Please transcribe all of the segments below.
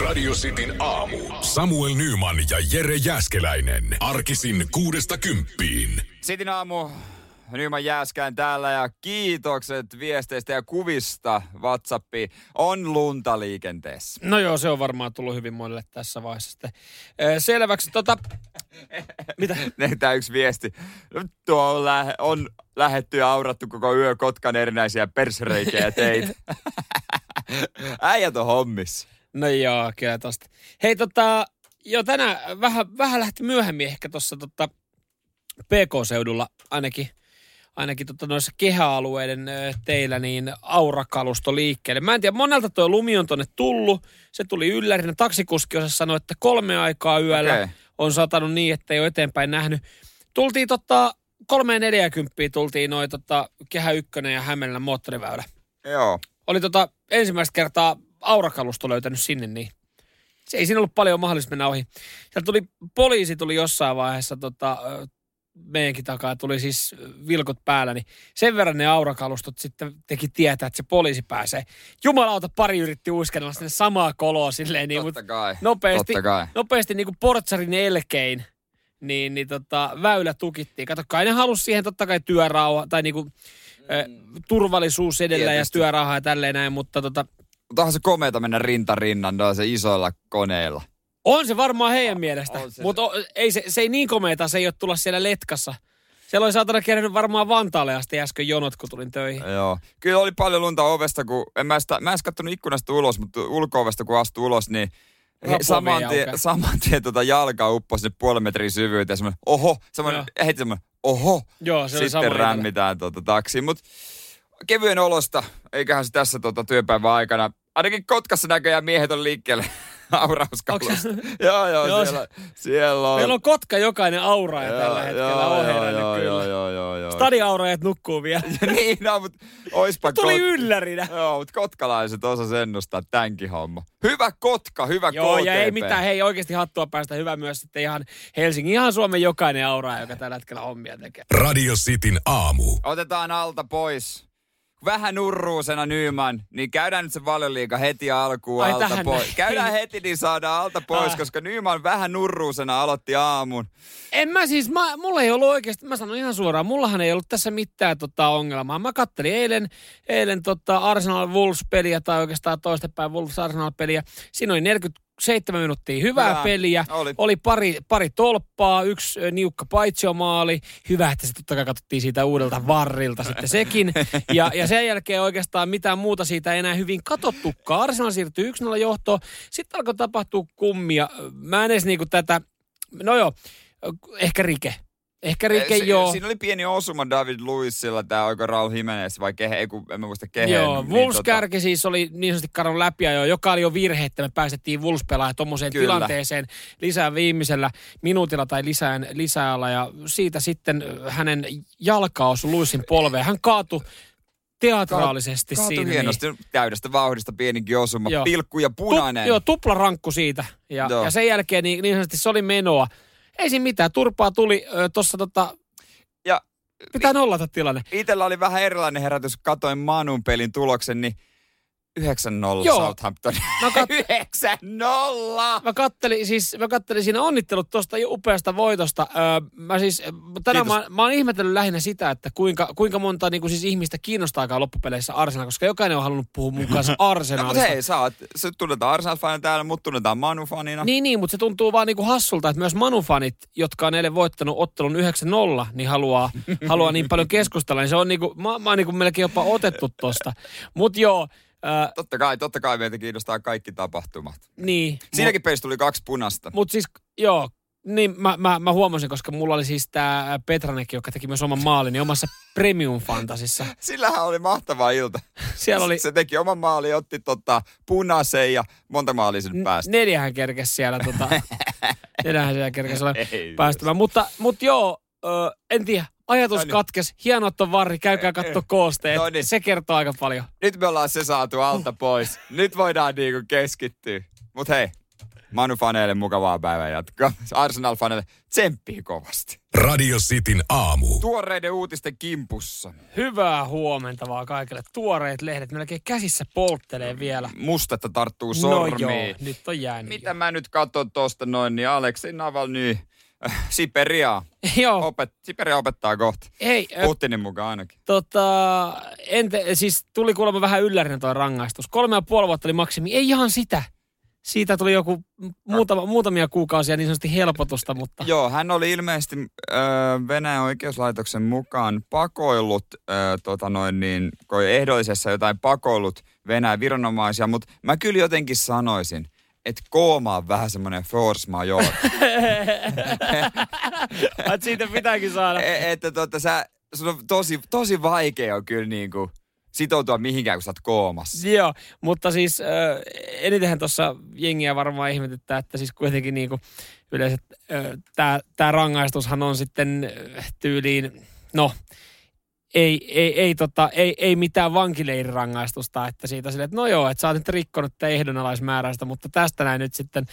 Radio Cityn aamu. Samuel Nyman ja Jere Jäskeläinen. Arkisin kuudesta kymppiin. Sitin aamu, Nyman Jääskään täällä ja kiitokset viesteistä ja kuvista WhatsAppiin. On lunta liikenteessä. No joo, se on varmaan tullut hyvin monelle tässä vaiheessa sitten. Selväksi, tota... Mitä? Tämä yksi viesti. Tuo on, lähe, on lähetty ja aurattu koko yö Kotkan erinäisiä persreikiä ja teitä. Äijät on hommissa. No joo, kyllä tosta. Hei tota, jo tänään vähän, vähän lähti myöhemmin ehkä tuossa tota PK-seudulla ainakin ainakin tota noissa kehäalueiden teillä, niin aurakalusto liikkeelle. Mä en tiedä, monelta tuo lumi on tonne tullut. Se tuli yllärinä. Taksikuski osa sanoi, että kolme aikaa yöllä Okei. on satanut niin, että ei ole eteenpäin nähnyt. Tultiin tota, kolmeen neljäkymppiä tultiin noin tota, Kehä Ykkönen ja Hämeenlinnan moottoriväylä. Joo. Oli tota, ensimmäistä kertaa aurakalusto löytänyt sinne, niin se ei siinä ollut paljon mahdollista mennä ohi. Sieltä tuli, poliisi tuli jossain vaiheessa tota, meidänkin takaa, tuli siis vilkut päällä, niin sen verran ne aurakalustot sitten teki tietää, että se poliisi pääsee. Jumalauta, pari yritti uiskennella sinne samaa koloa silleen, niin, mutta kai. nopeasti, Totta kai. nopeasti niin kuin portsarin elkein, niin, niin tota, väylä tukittiin. Kato, kai ne halusi siihen totta kai työrauha, tai niin kuin, ö, turvallisuus edellä Mm. Tietysti. ja työrauha ja tälleen näin, mutta tota, Mutta onhan se komeeta mennä rinta rinnan se isoilla koneilla. On se varmaan heidän mielestä, mutta ei se, se ei niin komeeta, se ei ole tulla siellä letkassa. Siellä oli saatana kerännyt varmaan Vantaalle asti äsken jonot, kun tulin töihin. Joo. Kyllä oli paljon lunta ovesta, kun en mä, sitä, mä en kattonut ikkunasta ulos, mutta ulko-ovesta kun astui ulos, niin he, saman tien, saman tien tota jalka upposi sinne puolen metrin syvyyteen. Semmoinen, oho, semmoinen, heti semmoinen, oho. Joo, se Sitten rämmitään tuota taksiin. Mutta kevyen olosta, eiköhän se tässä tuota työpäivän aikana, ainakin Kotkassa näköjään miehet on liikkeelle aurauskalusta. joo, joo, Joo, siellä, siellä on. Meillä on kotka jokainen auraaja Joo, tällä hetkellä joo, ohjeena joo, joo, kyllä. joo, joo, joo, joo. Stadiauraajat nukkuu vielä. niin, no, mutta oispa Tuli Kot- yllärinä. Joo, mutta kotkalaiset osas ennustaa tämänkin homma. Hyvä Kotka, hyvä Joo, KTP. ja ei mitään, hei oikeasti hattua päästä hyvä myös sitten ihan Helsingin, ihan Suomen jokainen auraaja, joka tällä hetkellä hommia tekee. Radio Cityn aamu. Otetaan alta pois. Vähän nurruusena Nyman, niin käydään nyt se valioliiga heti alkuun Ai, alta tähän pois. näin. Käydään heti, niin saadaan alta pois, Ah. koska Nyman vähän nurruusena aloitti aamun. En mä siis, mä, mulla ei ollut oikeasti, mä sanon ihan suoraan, mullahan ei ollut tässä mitään tota, ongelmaa. Mä kattelin eilen, eilen tota Arsenal Wolves-peliä tai oikeastaan toistepäin Wolves Arsenal-peliä. Siinä oli 47 minuuttia hyvää Hyvä. peliä. Oli. Oli pari, pari tolppaa, yksi niukka paitsiomaali. Hyvä, että se totta kai katsottiin siitä uudelta varrilta sitten sekin. Ja, ja sen jälkeen oikeastaan mitään muuta siitä ei enää hyvin katsottukaan. Arsenal siirtyi 1-0 johtoon. Sitten alkoi tapahtua kummia. Mä en edes niinku tätä, no joo, ehkä Rike. Ehkä Rike, Si- joo. Siinä oli pieni osuma David Luisilla, tämä oiko Raul Jimenez vai kehe, ei kun en mä muista kehen. Joo, niin Wolves tota- kärki siis oli niin sanotusti kadon läpi jo, joka oli jo virhe, että me päästettiin Wolves pelaaja tuommoiseen tilanteeseen lisää viimeisellä minuutilla tai lisään, lisäajalla ja siitä sitten ö, hänen jalka osui Luisin polveen. Hän kaatui teatraalisesti Kaatui siinä. hienosti, täydestä vauhdista pienikin osuma, Joo. pilkku ja Niin. punainen. Tu, joo, tupla rankku siitä. Ja, Joo. ja sen jälkeen niin, niin sanotusti se oli menoa. Ei siinä mitään, turpaa tuli tuossa tota, Ja pitää nollata tilanne. Itellä oli vähän erilainen herätys, katoin Manun pelin tuloksen, niin 9-0 Joo. Southampton. Mä kat- 9-0! Mä kattelin, siis, mä kattelin siinä onnittelut tuosta upeasta voitosta. Öö, mä siis, tänään Kiitos. mä, mä oon ihmetellyt lähinnä sitä, että kuinka, kuinka monta niin kuin siis ihmistä kiinnostaakaan loppupeleissä Arsenal, koska jokainen on halunnut puhua mun kanssa No, Arsenalista. mutta hei, sä oot, sä tunnetaan Arsenal-fanina täällä, mut tunnetaan Manu-fanina. Niin, niin, mutta se tuntuu vaan niinku hassulta, että myös Manu-fanit, jotka on eilen voittanut ottelun 9-0, niin haluaa, haluaa niin paljon keskustella. Niin se on niinku, mä, mä oon niinku melkein jopa otettu tosta. Mut joo, äh, Totta kai, totta kai meitä kiinnostaa kaikki tapahtumat. niin. Siinäkin pelissä tuli kaksi punasta. Mutta siis, joo, niin mä, mä, mä huomasin, koska mulla oli siis tämä Petranek, joka teki myös oman maalin, niin omassa Premium Fantasissa. Sillähän oli mahtava ilta. Siellä oli Se teki oman maali, otti tota punaisen ja monta maalia sen päästä. neljähän kerkes siellä, tota, neljähän siellä kerkes olla päästämään. Mutta, mutta joo, ö, en tiedä, ajatus Ai niin. katkes, hieno että on varri, käykää katsoa koosteet. No niin. Se kertoo aika paljon. Nyt me ollaan se saatu alta pois. Nyt voidaan niinku keskittyä. Mut hei, Manu-faneille mukavaa päivän jatkoa. Arsenal-faneille tsemppii kovasti. Radio Cityn aamu. Tuoreiden uutisten kimpussa. Hyvää huomenta vaan kaikille. Tuoreet lehdet melkein käsissä polttelee vielä. Mustetta tarttuu No sormiin. joo, nyt on jäänyt. Mitä mä nyt katson tosta noin, niin Aleksei Navalny, äh, Siperia, Joo, opet, Siperia opettaa kohta. hei, ö, Putinin mukaan ainakin. tota, ente, siis tuli kuulemma vähän yllärinä tuo rangaistus. Kolme ja puoli vuotta oli maksimi. Ei ihan sitä. Siitä tuli joku muutama, muutamia kuukausia niin sanotusti helpotusta, mutta Joo, hän oli ilmeisesti äh, Venäjän oikeuslaitoksen mukaan pakoillut, äh, tota noin niin, ehdollisessa jotain pakoillut Venäjän viranomaisia, mutta mä kyllä jotenkin sanoisin, että kooma on vähän semmoinen force majeure. Et siitä pitääkin saada. E- että tota, sä, sun on tosi, tosi vaikea on kyllä niinku sitoutua mihinkään, kun sä oot koomassa. Joo, mutta siis äh, enitenhän tuossa jengiä varmaan ihmetyttää, että siis kuitenkin niinku yleensä tämä tää rangaistushan on sitten äh, tyyliin, no ei, ei, ei, tota, ei, ei mitään vankileirirangaistusta, että siitä sille, että no joo, että sä oot nyt rikkonut tätä ehdonalaismääräistä, mutta tästä näin nyt sitten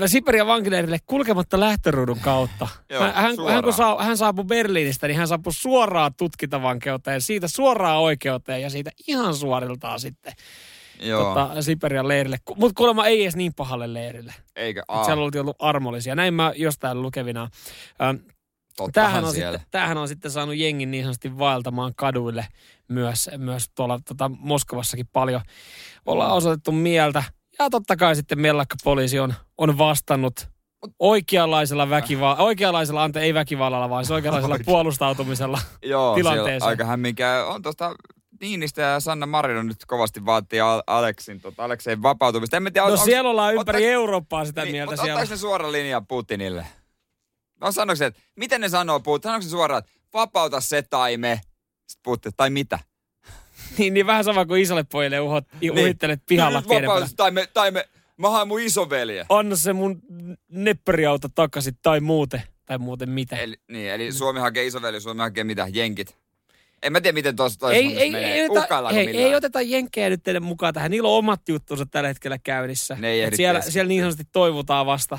ö, Siperian vankileirille kulkematta lähtöruudun kautta. Joo, hän, hän, hän, kun saa, hän saapui Berliinistä, niin hän saapui suoraan tutkintavankeuteen, siitä suoraan oikeuteen ja siitä ihan suoriltaan sitten Joo, tota, Siperian leirille. Mutta kuulemma ei edes niin pahalle leirille. eikä aa, Siellä oltiin ollut armollisia. Näin mä jostain lukevina. Tottahan Tämähän on, siellä. sitten, tämähän on sitten saanut jengin niin sanotusti vaeltamaan kaduille myös, myös tuolla tota, Moskovassakin paljon. Ollaan osoitettu mieltä. Ja totta kai sitten mellakka poliisi on, on vastannut oikeanlaisella väkivallalla, oikeanlaisella, ante, ei väkivallalla, vaan siis oikeanlaisella puolustautumisella. Joo, tilanteeseen. siellä aika hämminkä on tuosta Niinistä ja Sanna Marino nyt kovasti vaatii Al- Aleksin, tota, Alekseen vapautumista. En tiedä, No onks- siellä ollaan ympäri ottais- Eurooppaa sitä niin, mieltä mutta siellä. ottaisi ne suora linja Putinille? No sanoiko se, että miten ne sanoo Putin? Sanoiko se suoraan, että vapauta se tai me? Sitten Putin, tai mitä? Niin, niin vähän sama kuin isolle pojille uhot, uhittelet pihalla pienempänä. vapautus, tai me, tai me, mä haen mun isovelje. Anna se mun nepperiauto takaisin tai muuten. Tai muuten mitä. Eli, niin, eli Suomi hakee isoveli, Suomi hakee mitä? Jenkit. En mä tiedä, miten tuossa ei, ei, menee. ei, oteta, Uhkaillaanko hei, millään? ei oteta jenkkejä nyt teille mukaan tähän. Niillä on omat juttunsa tällä hetkellä käynnissä. Ne ei siellä, siellä niin sanotusti toivotaan vasta,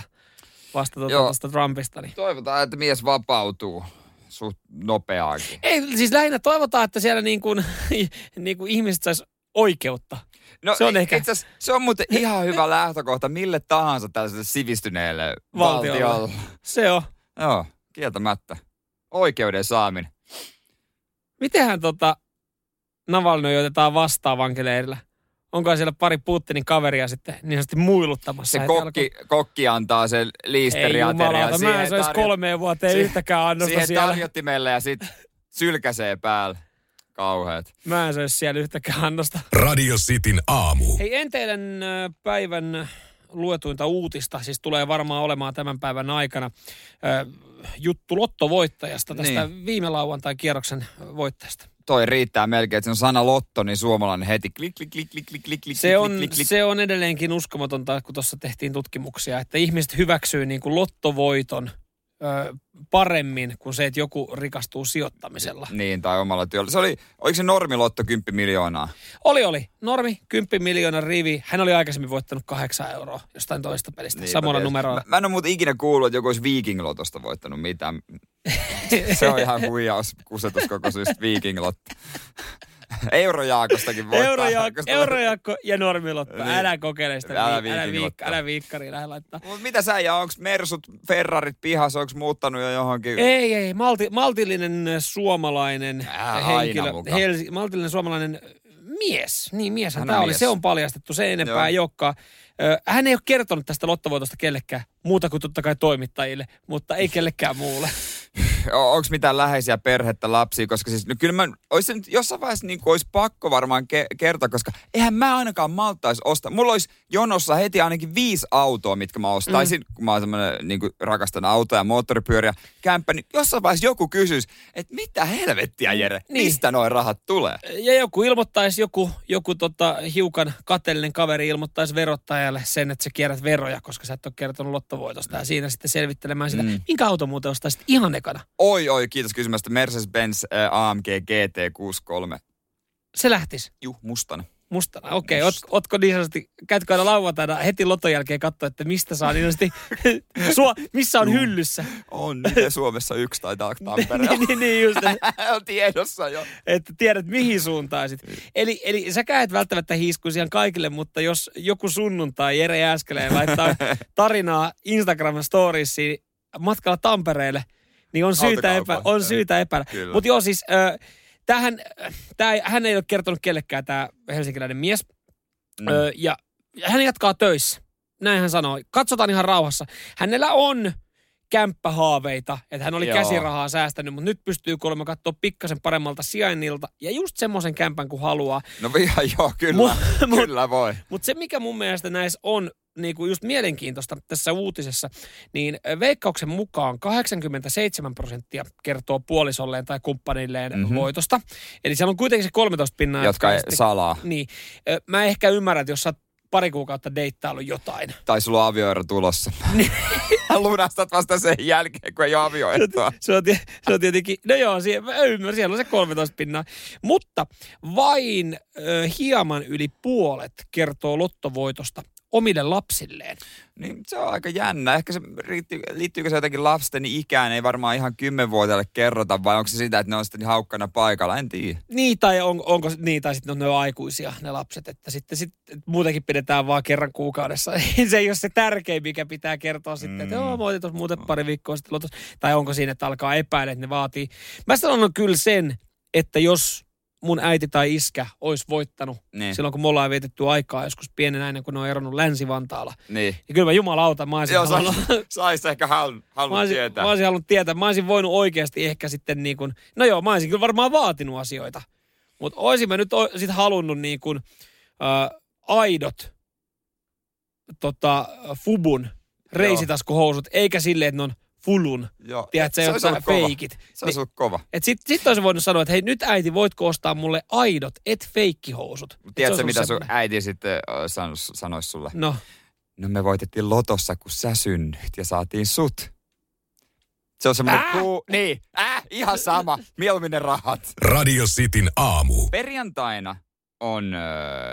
vasta Joo. tuosta Trumpista. Niin. Toivotaan, että mies vapautuu suht nopeaakin. Ei, siis lähinnä toivotaan, että siellä niin kuin, niin kuin ihmiset sais oikeutta. No, Se on ehkä- Itse asiassa se on muuten ihan hyvä lähtökohta mille tahansa tällaiselle sivistyneelle Valtiolle. valtiolle. Se on. Joo, kieltämättä. Oikeuden saaminen. Mitenhän tota Navalny otetaan vastaan vankileirillä? Onko siellä pari Putinin kaveria sitten niin sanotusti muiluttamassa? Se kokki, kokki antaa sen Ei liisteriaterian. jumalauta, mä en saisi tarjo- kolmeen vuoteen siihen- yhtäkään annosta Siihen siellä. tarjottimelle ja sit sylkäsee päälle. Kauheet. Mä en saisi siellä yhtäkään annosta. Radio Cityn aamu. Hei, enteiden päivän luetuinta uutista, siis tulee varmaan olemaan tämän päivän aikana juttu lottovoittajasta, tästä Niin. viime lauantain kierroksen voittajasta. Toi riittää melkein, että se on sana lotto, niin suomalainen heti klik, klik, klik, klik, klik, klik, klik, Se on, klik, klik. se on edelleenkin uskomatonta, kun tuossa tehtiin tutkimuksia, että ihmiset hyväksyy niin kuin lottovoiton ö, paremmin kuin se, että joku rikastuu sijoittamisella. Niin, tai omalla työllä. Se oli, oliko se normilotto 10 miljoonaa? Oli, oli. Normi, 10 miljoonan rivi. Hän oli aikaisemmin voittanut 8 euroa jostain toista pelistä. Niinpä Samalla numerolla. Mä, mä en ole muuten ikinä kuullut, että joku olisi Viking Lotosta voittanut mitään. se on ihan huijaus kusetus koko syystä Viking Lotto. Eurojaakostakin voittaa. Eurojaakko, Eurojaakko ja normilotto. Niin. Älä kokeile sitä. Älä Älä, älä, viik, älä viikkari, lähde laittaa. Mut mitä sä ja onko Mersut, Ferrarit pihassa, onko muuttanut jo johonkin? Ei, ei. Malti, maltillinen suomalainen Äh, henkilö. Helsi, maltillinen suomalainen mies. Niin, mies Hän on tämä oli. mies. Se on paljastettu. Se enempää ei olekaan. Hän ei ole kertonut tästä lottovoitosta kellekään, muuta kuin totta kai toimittajille, mutta ei kellekään muulle. Onko mitään läheisiä perhettä, lapsia, koska siis no kyllä mä, olisi nyt jossain vaiheessa niin kuin olisi pakko varmaan ke- kertoa, koska eihän mä ainakaan maltaisi ostaa. Mulla olisi jonossa heti ainakin viisi autoa, mitkä mä ostaisin, mm. kun mä oon semmoinen niin kuin rakastan autoja, moottoripyöriä, kämppä, niin jossain vaiheessa joku kysyisi, että mitä helvettiä Jere, Niin. mistä noin rahat tulee? Ja joku ilmoittaisi, joku, joku tota, hiukan kateellinen kaveri ilmoittaisi verottajalle sen, että sä kierrät veroja, koska sä et ole kertonut lottovoitosta. Ja siinä sitten selvittelemään sitä, Mm. minkä auto muuten ostaisit ihan ekana. Oi, oi, kiitos kysymästä. Mercedes-Benz äh, AMG GT63. Se lähtisi. Juh, mustana. Mustana, okei. Okay. Oot, ootko niin sanotusti, käytkö aina lauantaina heti loton jälkeen katsoa, että mistä saa niin sanotusti, sua, missä on hyllyssä? On niitä Suomessa yksi tai Tampereella. niin, niin, niin, just. on tiedossa jo. Että tiedät, mihin suuntaan sit. Eli, eli sä et välttämättä hiiskuisi ihan kaikille, mutta jos joku sunnuntai Jere Jääskeleen laittaa tarinaa Instagram storiesiin matkalla Tampereelle, niin on syytä, epä, on syytä epäillä. Mutta joo, siis... Äh, Tämähän, tää, hän ei ole kertonut kellekään tämä helsinkiläinen mies. Mm. Öö, ja hän jatkaa töissä. Näin hän sanoi. Katsotaan ihan rauhassa. Hänellä on kämppähaaveita, että hän oli Joo. käsirahaa säästänyt, mutta nyt pystyy kuulemma katsoa pikkasen paremmalta sijainnilta ja just semmoisen kämpän kuin haluaa. No ihan joo, kyllä, mut, kyllä voi. Mutta se, mikä mun mielestä näissä on niin kuin just mielenkiintoista tässä uutisessa, niin veikkauksen mukaan 87 prosenttia kertoo puolisolleen tai kumppanilleen mm-hmm. voitosta. Eli siellä on kuitenkin se 13 pinnaa. Jotka ei salaa. Niin. Mä ehkä ymmärrän, että jos sä pari kuukautta deittailu jotain. Tai sulla on avioero tulossa. Lunastat vasta sen jälkeen, kun ei ole avioeroa. Se on, se on tietenkin, no joo, siellä, siellä on se 13 pinnaa. Mutta vain ö, hieman yli puolet kertoo lottovoitosta omille lapsilleen. Niin se on aika jännä. Ehkä se riittyy, liittyykö se jotenkin lasten ikään, ei varmaan ihan kymmenvuotiaille kerrota, vai onko se sitä, että ne on sitten haukkana paikalla, en tiedä. Niin, tai on, onko niin, tai sitten ne on aikuisia ne lapset, että sitten sit, muutenkin pidetään vaan kerran kuukaudessa. se ei ole se tärkein, mikä pitää kertoa mm. sitten, että joo, mä otin tuossa muuten pari viikkoa sitten lotus. Tai onko siinä, että alkaa epäillä, että ne vaatii. Mä sanon kyllä sen, että jos mun äiti tai iskä olisi voittanut niin. silloin, kun me ollaan vietetty aikaa joskus pienen ennen kuin ne on eronnut Länsi-Vantaalla. Niin. Ja kyllä mä jumalauta, mä olisin Joo, halunnut... sais ehkä halunnut, halunnut mä olisin, tietää. Mä olisin halunnut tietää. Mä olisin voinut oikeasti ehkä sitten niin kuin, no joo, mä olisin kyllä varmaan vaatinut asioita. Mutta olisin mä nyt sitten halunnut niin kuin, äh, aidot tota, Fubun reisitaskuhousut, eikä silleen, että ne on fulun. Joo. Tiedätkö, se jotain feikit. Se olisi ollut kova. Et sit, sit olisi voinut sanoa, että hei nyt äiti, voitko ostaa mulle aidot, et feikkihousut. Tiedätkö, mitä sun äiti sitten sanoisi, sanoisi sulle? No. No me voitettiin lotossa, kun sä synnyit ja saatiin sut. Se on semmoinen äh? kuu... Niin, äh, ihan sama. Mieluummin ne rahat. Radio Cityn aamu. Perjantaina on äh,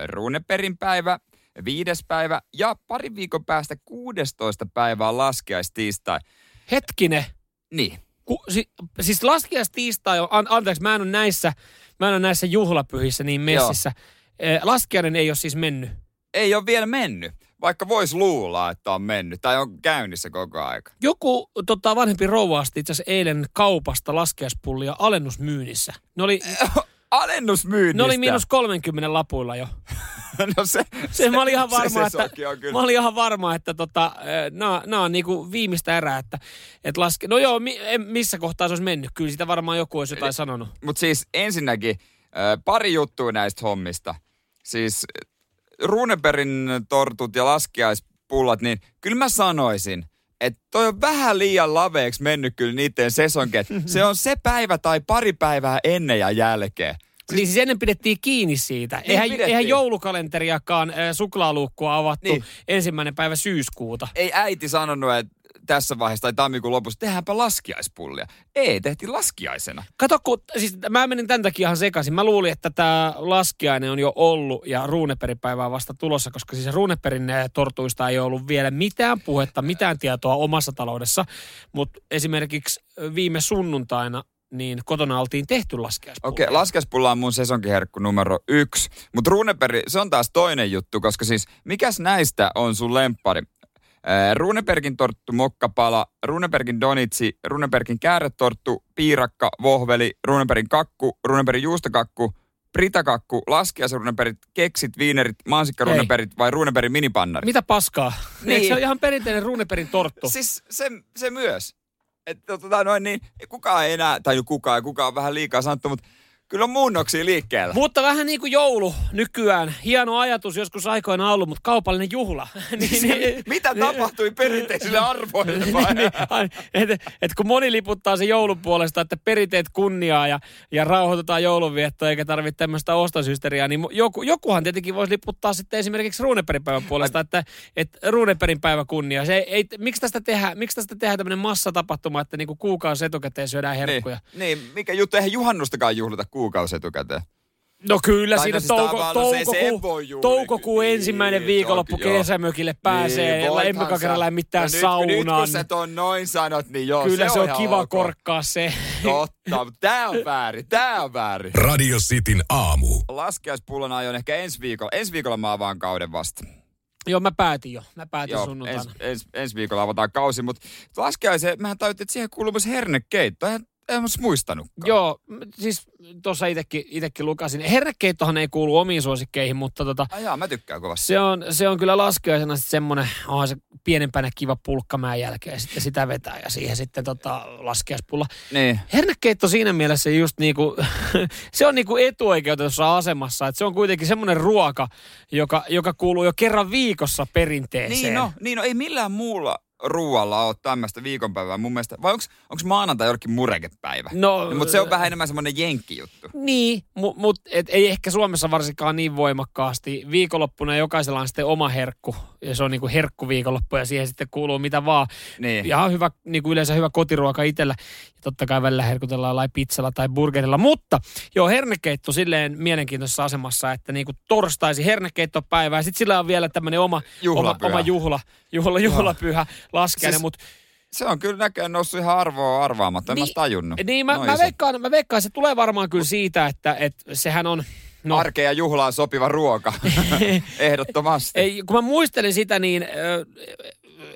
ruuneperin päivä, viides päivä ja pari viikon päästä 16 päivää laskiaistiistai. Hetkinen. Niin. Ku, si, siis laskiaistiistai on, an, anteeksi, mä en ole näissä, mä en ole näissä juhlapyhissä niin messissä. Joo. Laskiainen ei ole siis mennyt. Ei ole vielä mennyt. Vaikka vois luulla, että on mennyt tai on käynnissä koko aika. Joku tota, vanhempi rouva asti itse asiassa eilen kaupasta laskiaispullia alennusmyynnissä. Ne oli... alennusmyynnistä? Ne oli miinus 30 lapuilla jo. no se, se, se, mä olin ihan varma, se, se että, mä olin ihan varma, että tota, nämä on niinku viimeistä erää, että, että laske, no joo, mi, missä kohtaa se olisi mennyt, kyllä sitä varmaan joku olisi jotain Eli, sanonut. Mutta siis ensinnäkin pari juttua näistä hommista. Siis Runeberin tortut ja laskiaispullat, niin kyllä mä sanoisin, että toi on vähän liian laveeksi mennyt kyllä niiden sesonket. Se on se päivä tai pari päivää ennen ja jälkeen. Siis, niin siis ennen pidettiin kiinni siitä. Niin eihän, eihän joulukalenteriakaan äh, suklaaluukkua avattu niin. ensimmäinen päivä syyskuuta. Ei äiti sanonut, että tässä vaiheessa tai tammikuun lopussa, tehdäänpä laskiaispullia. Ei, tehtiin laskiaisena. Kato, kun, siis mä menin tämän takia ihan sekaisin. Mä luulin, että tämä laskiainen on jo ollut ja ruuneperin päivää vasta tulossa, koska siis ruuneperin tortuista ei ollut vielä mitään puhetta, mitään tietoa omassa taloudessa. Mutta esimerkiksi viime sunnuntaina niin kotona oltiin tehty laskiaispulla. Okei, okay, laskiaispulla on mun sesonkiherkku numero yksi. Mutta ruuneperi, se on taas toinen juttu, koska siis mikäs näistä on sun lemppari? Äh, Runebergin torttu mokkapala, Runebergin donitsi, Runebergin kääretorttu, piirakka, vohveli, Runebergin kakku, Runebergin juustokakku, Pritakakku, laskiaisruneperit, keksit, viinerit, mansikkaruneperit vai runeperin minipannari? Mitä paskaa? Niin. se on ihan perinteinen runeperin torttu? Siis se, se myös. Että tota noin niin, kukaan ei enää, tai kukaan, kukaan on vähän liikaa sanottu, mutta Kyllä on muunnoksia liikkeellä. Mutta vähän niin kuin joulu nykyään. Hieno ajatus joskus aikoina ollut, mutta kaupallinen juhla. niin, niin, Mitä niin, tapahtui perinteisille arvoille? niin, niin, et, et kun moni liputtaa se joulun puolesta, että perinteet kunniaa ja, ja rauhoitetaan joulunviettoa eikä tarvitse tämmöistä ostosysteriaa, niin joku, jokuhan tietenkin voisi liputtaa sitten esimerkiksi ruuneperin päivän puolesta, että, että ruuneperin päivä kunnia. Se ei, ei, miksi, tästä tehdään, miksi tästä tehdään tämmöinen massatapahtuma, että niinku kuukausi etukäteen syödään herkkuja? Niin, niin mikä juttu, eihän juhannustakaan juhlita kuukausi etukäteen. No kyllä, Tai siinä no on siis touko, se- se toukokuu, toukokuun niin, ensimmäinen se viikonloppu joo. kesämökille pääsee. Niin, sä. kerran lähde mitään no nyt, saunaan. Nyt kun sä ton noin sanot, niin joo, kyllä se on, ihan kiva ok. korkkaa se. Totta, mutta tää on väärin, tää on väärin. Radio Cityn aamu. Laskiaispullon aion ehkä ensi viikolla. Ensi viikolla mä avaan kauden vasta. Joo, mä päätin jo. Mä päätin Joo, sunnuntaina. ens, ens, ensi viikolla avataan kausi, mutta laskiaiseen, mähän tajuttiin, että siihen kuuluu myös hernekeitto. En, en mä muistanutkaan. Joo, siis tuossa itekin lukasin. Hernekeittohan ei kuulu omiin suosikkeihin, mutta tota, Ai jaa, mä tykkään kovasti. se, on, se on kyllä laskiaisena sitten semmoinen, onhan se pienempänä kiva pulkkamäen jälkeen sitten sitä vetää ja siihen sitten tota laskiaispulla. Niin. Hernekeitto siinä mielessä just niinku, se on niinku etuoikeutetussa asemassa, että se on kuitenkin semmoinen ruoka, joka, joka kuuluu jo kerran viikossa perinteeseen. Niin no, niin no, ei millään muulla ruoalla ole tämmöistä viikonpäivää mun mielestä. Vai onko maanantai jollekin murekepäivä? No, no, mutta se on vähän enemmän semmoinen jenkkijuttu. Niin, mutta mut, et ei ehkä Suomessa varsinkaan niin voimakkaasti. Viikonloppuna jokaisella on sitten oma herkku, ja se on niinku herkkuviikonloppu, ja siihen sitten kuuluu mitä vaan. Niin. Ihan hyvä, niinku yleensä hyvä kotiruoka itsellä. Totta kai välillä herkutellaan jollain pizzalla tai burgerilla. Mutta joo, hernekeitto silleen mielenkiintoisessa asemassa, että niinku torstaisi hernekeittopäivä, ja sitten sillä on vielä tämmöinen oma, oma, Juhlapyhä. oma juhla, juhla, juhlapyhä laskeinen, Siis- mutta Se on kyllä näköjään noussut ihan arvoa arvaamatta. En niin, mä tajunnut. niin mä, Noin mä, veikkaan, mä veikkaan, se tulee varmaan kyllä siitä, että, että sehän on... No, Arkea juhlaan sopiva ruoka. Ehdottomasti. Ei, kun mä muistelin sitä, niin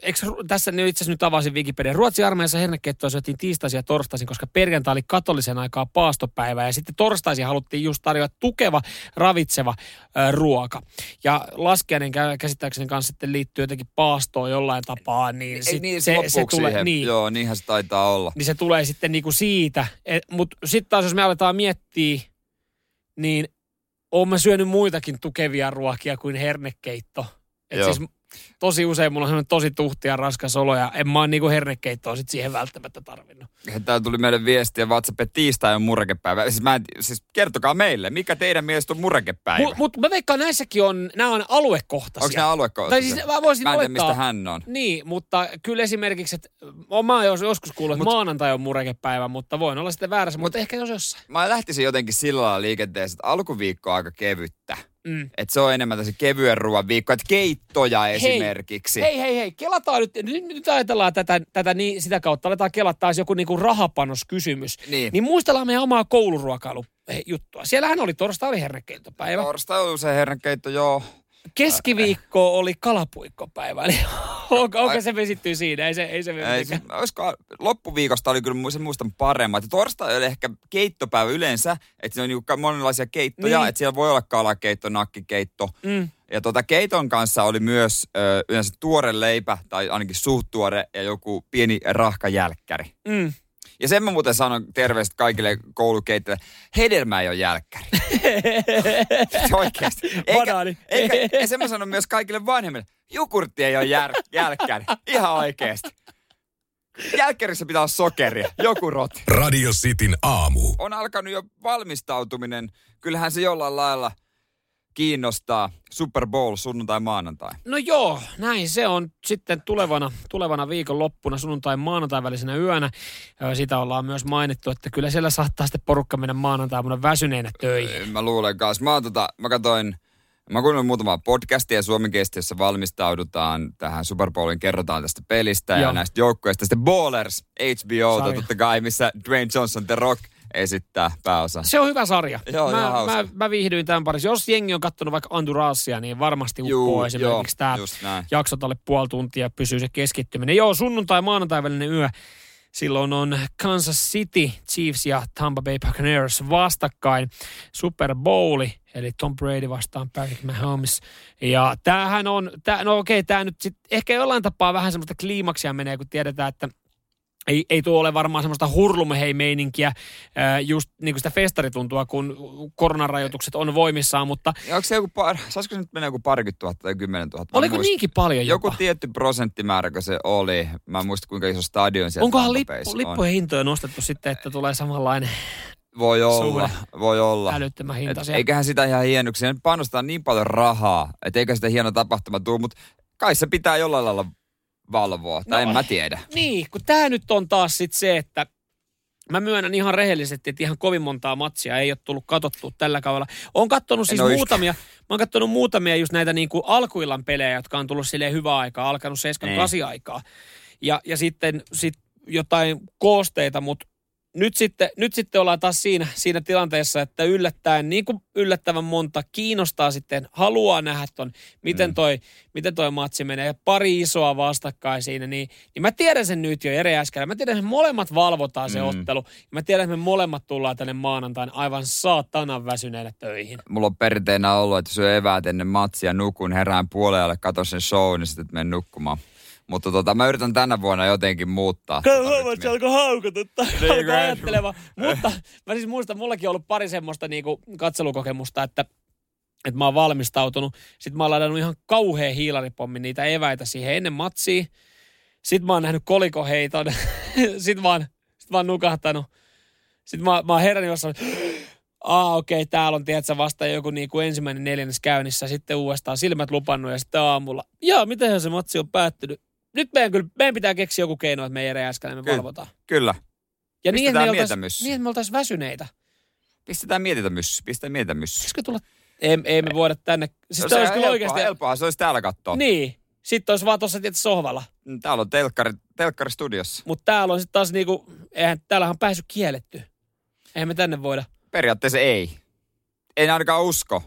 eikö, tässä nyt itse asiassa nyt avasin Wikipedia. Ruotsin armeijassa hernekeittoa syötiin tiistaisin ja torstaisin, koska perjantai oli katolisen aikaa paastopäivä. Ja sitten torstaisin haluttiin just tarjota tukeva, ravitseva ö, ruoka. Ja laskiainen kä- käsittääkseni kanssa sitten liittyy jotenkin paastoon jollain tapaa. Niin, sit niin, se, se, tulee, siihen? niin, Joo, niinhän se taitaa olla. niin se tulee sitten niinku siitä. Mutta sitten taas jos me aletaan miettiä, niin oon mä syönyt muitakin tukevia ruokia kuin hernekeitto. Et Joo. siis tosi usein mulla on tosi tuhti ja raskas olo ja en mä oon niinku hernekeittoa sit siihen välttämättä tarvinnut. Täällä tuli meille viestiä WhatsApp, että tiistai on murekepäivä. Siis, mä en, siis kertokaa meille, mikä teidän mielestä on murekepäivä? Mutta mut mä veikkaan näissäkin on, nämä on aluekohtaisia. Onko ne aluekohtaisia? Tai siis mä voisin Mä en tiedä, mistä hän on. Niin, mutta kyllä esimerkiksi, että mä oon jos- joskus kuullut, että Mut- maanantai on murekepäivä, mutta voin olla sitten väärässä, mutta ehkä jos jossain. Mä lähtisin jotenkin sillä lailla liikenteessä, että alkuviikko on aika kevyttä. Mm. Että se on enemmän tämmöisen kevyen ruoan viikko, että keittoja esimerkiksi. Hei, hei, hei, kelataan nyt, nyt, nyt ajatellaan tätä, tätä niin, sitä kautta, aletaan kelata taas joku niinku rahapanoskysymys. Niin. Niin muistellaan meidän omaa kouluruokailujuttua. Siellähän oli torstai oli hernekeittopäivä. Torstai on se hernekeitto, joo. Keskiviikko oli kalapuikkopäivä. Eli onko, onko se vesittyy siinä? Ei se, ei se Ei, se, olisiko, loppuviikosta oli kyllä se muistan paremmat. Ja torstai oli ehkä keittopäivä yleensä, että siinä on niinku monenlaisia keittoja, Niin. että siellä voi olla kalakeitto, nakkikeitto. mm, Ja tota keiton kanssa oli myös ö, yleensä tuore leipä, tai ainakin suht tuore, ja joku pieni rahkajälkkäri. mm. Ja sen mä muuten sanon terveiset kaikille koulukeittajille, hedelmä ei ole jälkkäri. Oikeasti. Banaani. Eikä, ja sen mä sanon myös kaikille vanhemmille, jogurtti ei ole jär, jälkkäri. Ihan oikeasti. Jälkkärissä pitää olla sokeria, joku roti. Radio Cityn aamu. On alkanut jo valmistautuminen. Kyllähän se jollain lailla kiinnostaa. Super Bowl sunnuntai maanantai. No joo, näin se on sitten tulevana, tulevana viikonloppuna sunnuntai maanantai välisenä yönä. Sitä ollaan myös mainittu, että kyllä siellä saattaa sitten porukka mennä maanantaina väsyneenä töihin. Mä luulen kanssa. Mä, tota, mä katsoin, mä kuunnelin muutamaa podcastia suomenkielistä, jossa valmistaudutaan tähän Super Bowlin, kerrotaan tästä pelistä ja Joo. näistä joukkueista. Sitten Ballers, HBO, totta kai, missä Dwayne Johnson, The Rock, esittää pääosa. Se on hyvä sarja. Joo, mä, hauska. mä, mä viihdyin tämän parissa. Jos jengi on katsonut vaikka Andurasia, niin varmasti uppoo esimerkiksi tämä jaksot alle puoli tuntia pysyy se keskittyminen. Joo, sunnuntai maanantai välinen yö. Silloin on Kansas City Chiefs ja Tampa Bay Buccaneers vastakkain. Super Bowli, eli Tom Brady vastaan Patrick Mahomes. Ja tämähän on, tää, no okei, tämä nyt sit ehkä jollain tapaa vähän semmoista kliimaksia menee, kun tiedetään, että ei, ei tuo ole varmaan semmoista hurlumhei-meininkiä, just niin kuin sitä festarituntua, kun koronarajoitukset on voimissaan, mutta Ja onko se joku, par, saisiko se nyt mennä joku parikymmentä tuhatta tai kymmenen tuhatta? Oliko muistan- niinkin paljon jopa? Joku tietty prosenttimäärä, kun se oli. Mä en muista, kuinka iso stadion siellä Onkohan lippu, lippujen hintoja nostettu sitten, että tulee samanlainen Voi olla, suhde. voi olla. älyttömän Et hintaisia? eiköhän sitä ihan hienoksi. Panostaa niin paljon rahaa, että eikä sitä hieno tapahtuma tule, mutta kai se pitää jollain lailla valvoa. Tai No, en mä tiedä. Niin, kun tämä nyt on taas sit se, että Mä myönnän ihan rehellisesti, että ihan kovin montaa matsia ei ole tullut katsottua tällä kaudella. Oon kattonut siis muutamia, mä oon kattonut muutamia just näitä niin kuin alkuillan pelejä, jotka on tullut silleen hyvää aikaa, alkanut 7-8 Niin. aikaa. Ja, ja sitten sit jotain koosteita, mutta nyt sitten, nyt sitten ollaan taas siinä, siinä tilanteessa, että yllättäen, niin kuin yllättävän monta kiinnostaa sitten, haluaa nähdä ton, miten toi, miten toi matsi menee, pari isoa vastakkain siinä, niin, niin mä tiedän sen nyt jo Jere Äskälä. Mä tiedän, että me molemmat valvotaan se Mm. ottelu. Ja mä tiedän, että me molemmat tullaan tänne maanantain aivan saatanan väsyneenä töihin. Mulla on perinteenä ollut, että syö eväät ennen matsia, nukun, herään puolelle, katon sen show, niin sitten menen nukkumaan. Mutta tota, mä yritän tänä vuonna jotenkin muuttaa. Kato, tota huomaat, se alkoi haukututtaa, Niin, ajattelemaan. Mutta mä siis muistan, mullakin on ollut pari semmoista niinku katselukokemusta, että että mä oon valmistautunut. Sitten mä oon ladannut ihan kauhea hiilaripommi niitä eväitä siihen ennen matsia. Sitten mä oon nähnyt kolikoheiton. Sitten mä oon, sit mä oon nukahtanut. Sitten mä, mä oon herännyt jossain, Aa, okei, okay, täällä on, tiedätkö, vasta joku niin kuin ensimmäinen neljännes käynnissä, sitten uudestaan silmät lupannut ja sitten aamulla, joo, mitenhän se matsi on päättynyt. Nyt meidän, kyllä, meidän pitää keksiä joku keino, että me Jere Äskänen me Kyllä. valvotaan. Kyllä. Ja niin, että me oltais, mietämyssy. niin, oltais väsyneitä. Pistetään mietintämyssy. Pistetään mietintämyssy. Pitäisikö tulla? Ei, ei me voida tänne. Siis Se tämä olisi helppoa, oikeasti... helppoa, se olisi täällä katsoa. Niin. Sitten olisi vaan tuossa sohvalla. Täällä on telkkari, telkkari studiossa. Mutta täällä on sitten taas niinku, eihän täällähän on pääsy kielletty. Eihän me tänne voida. Periaatteessa ei. En ainakaan usko.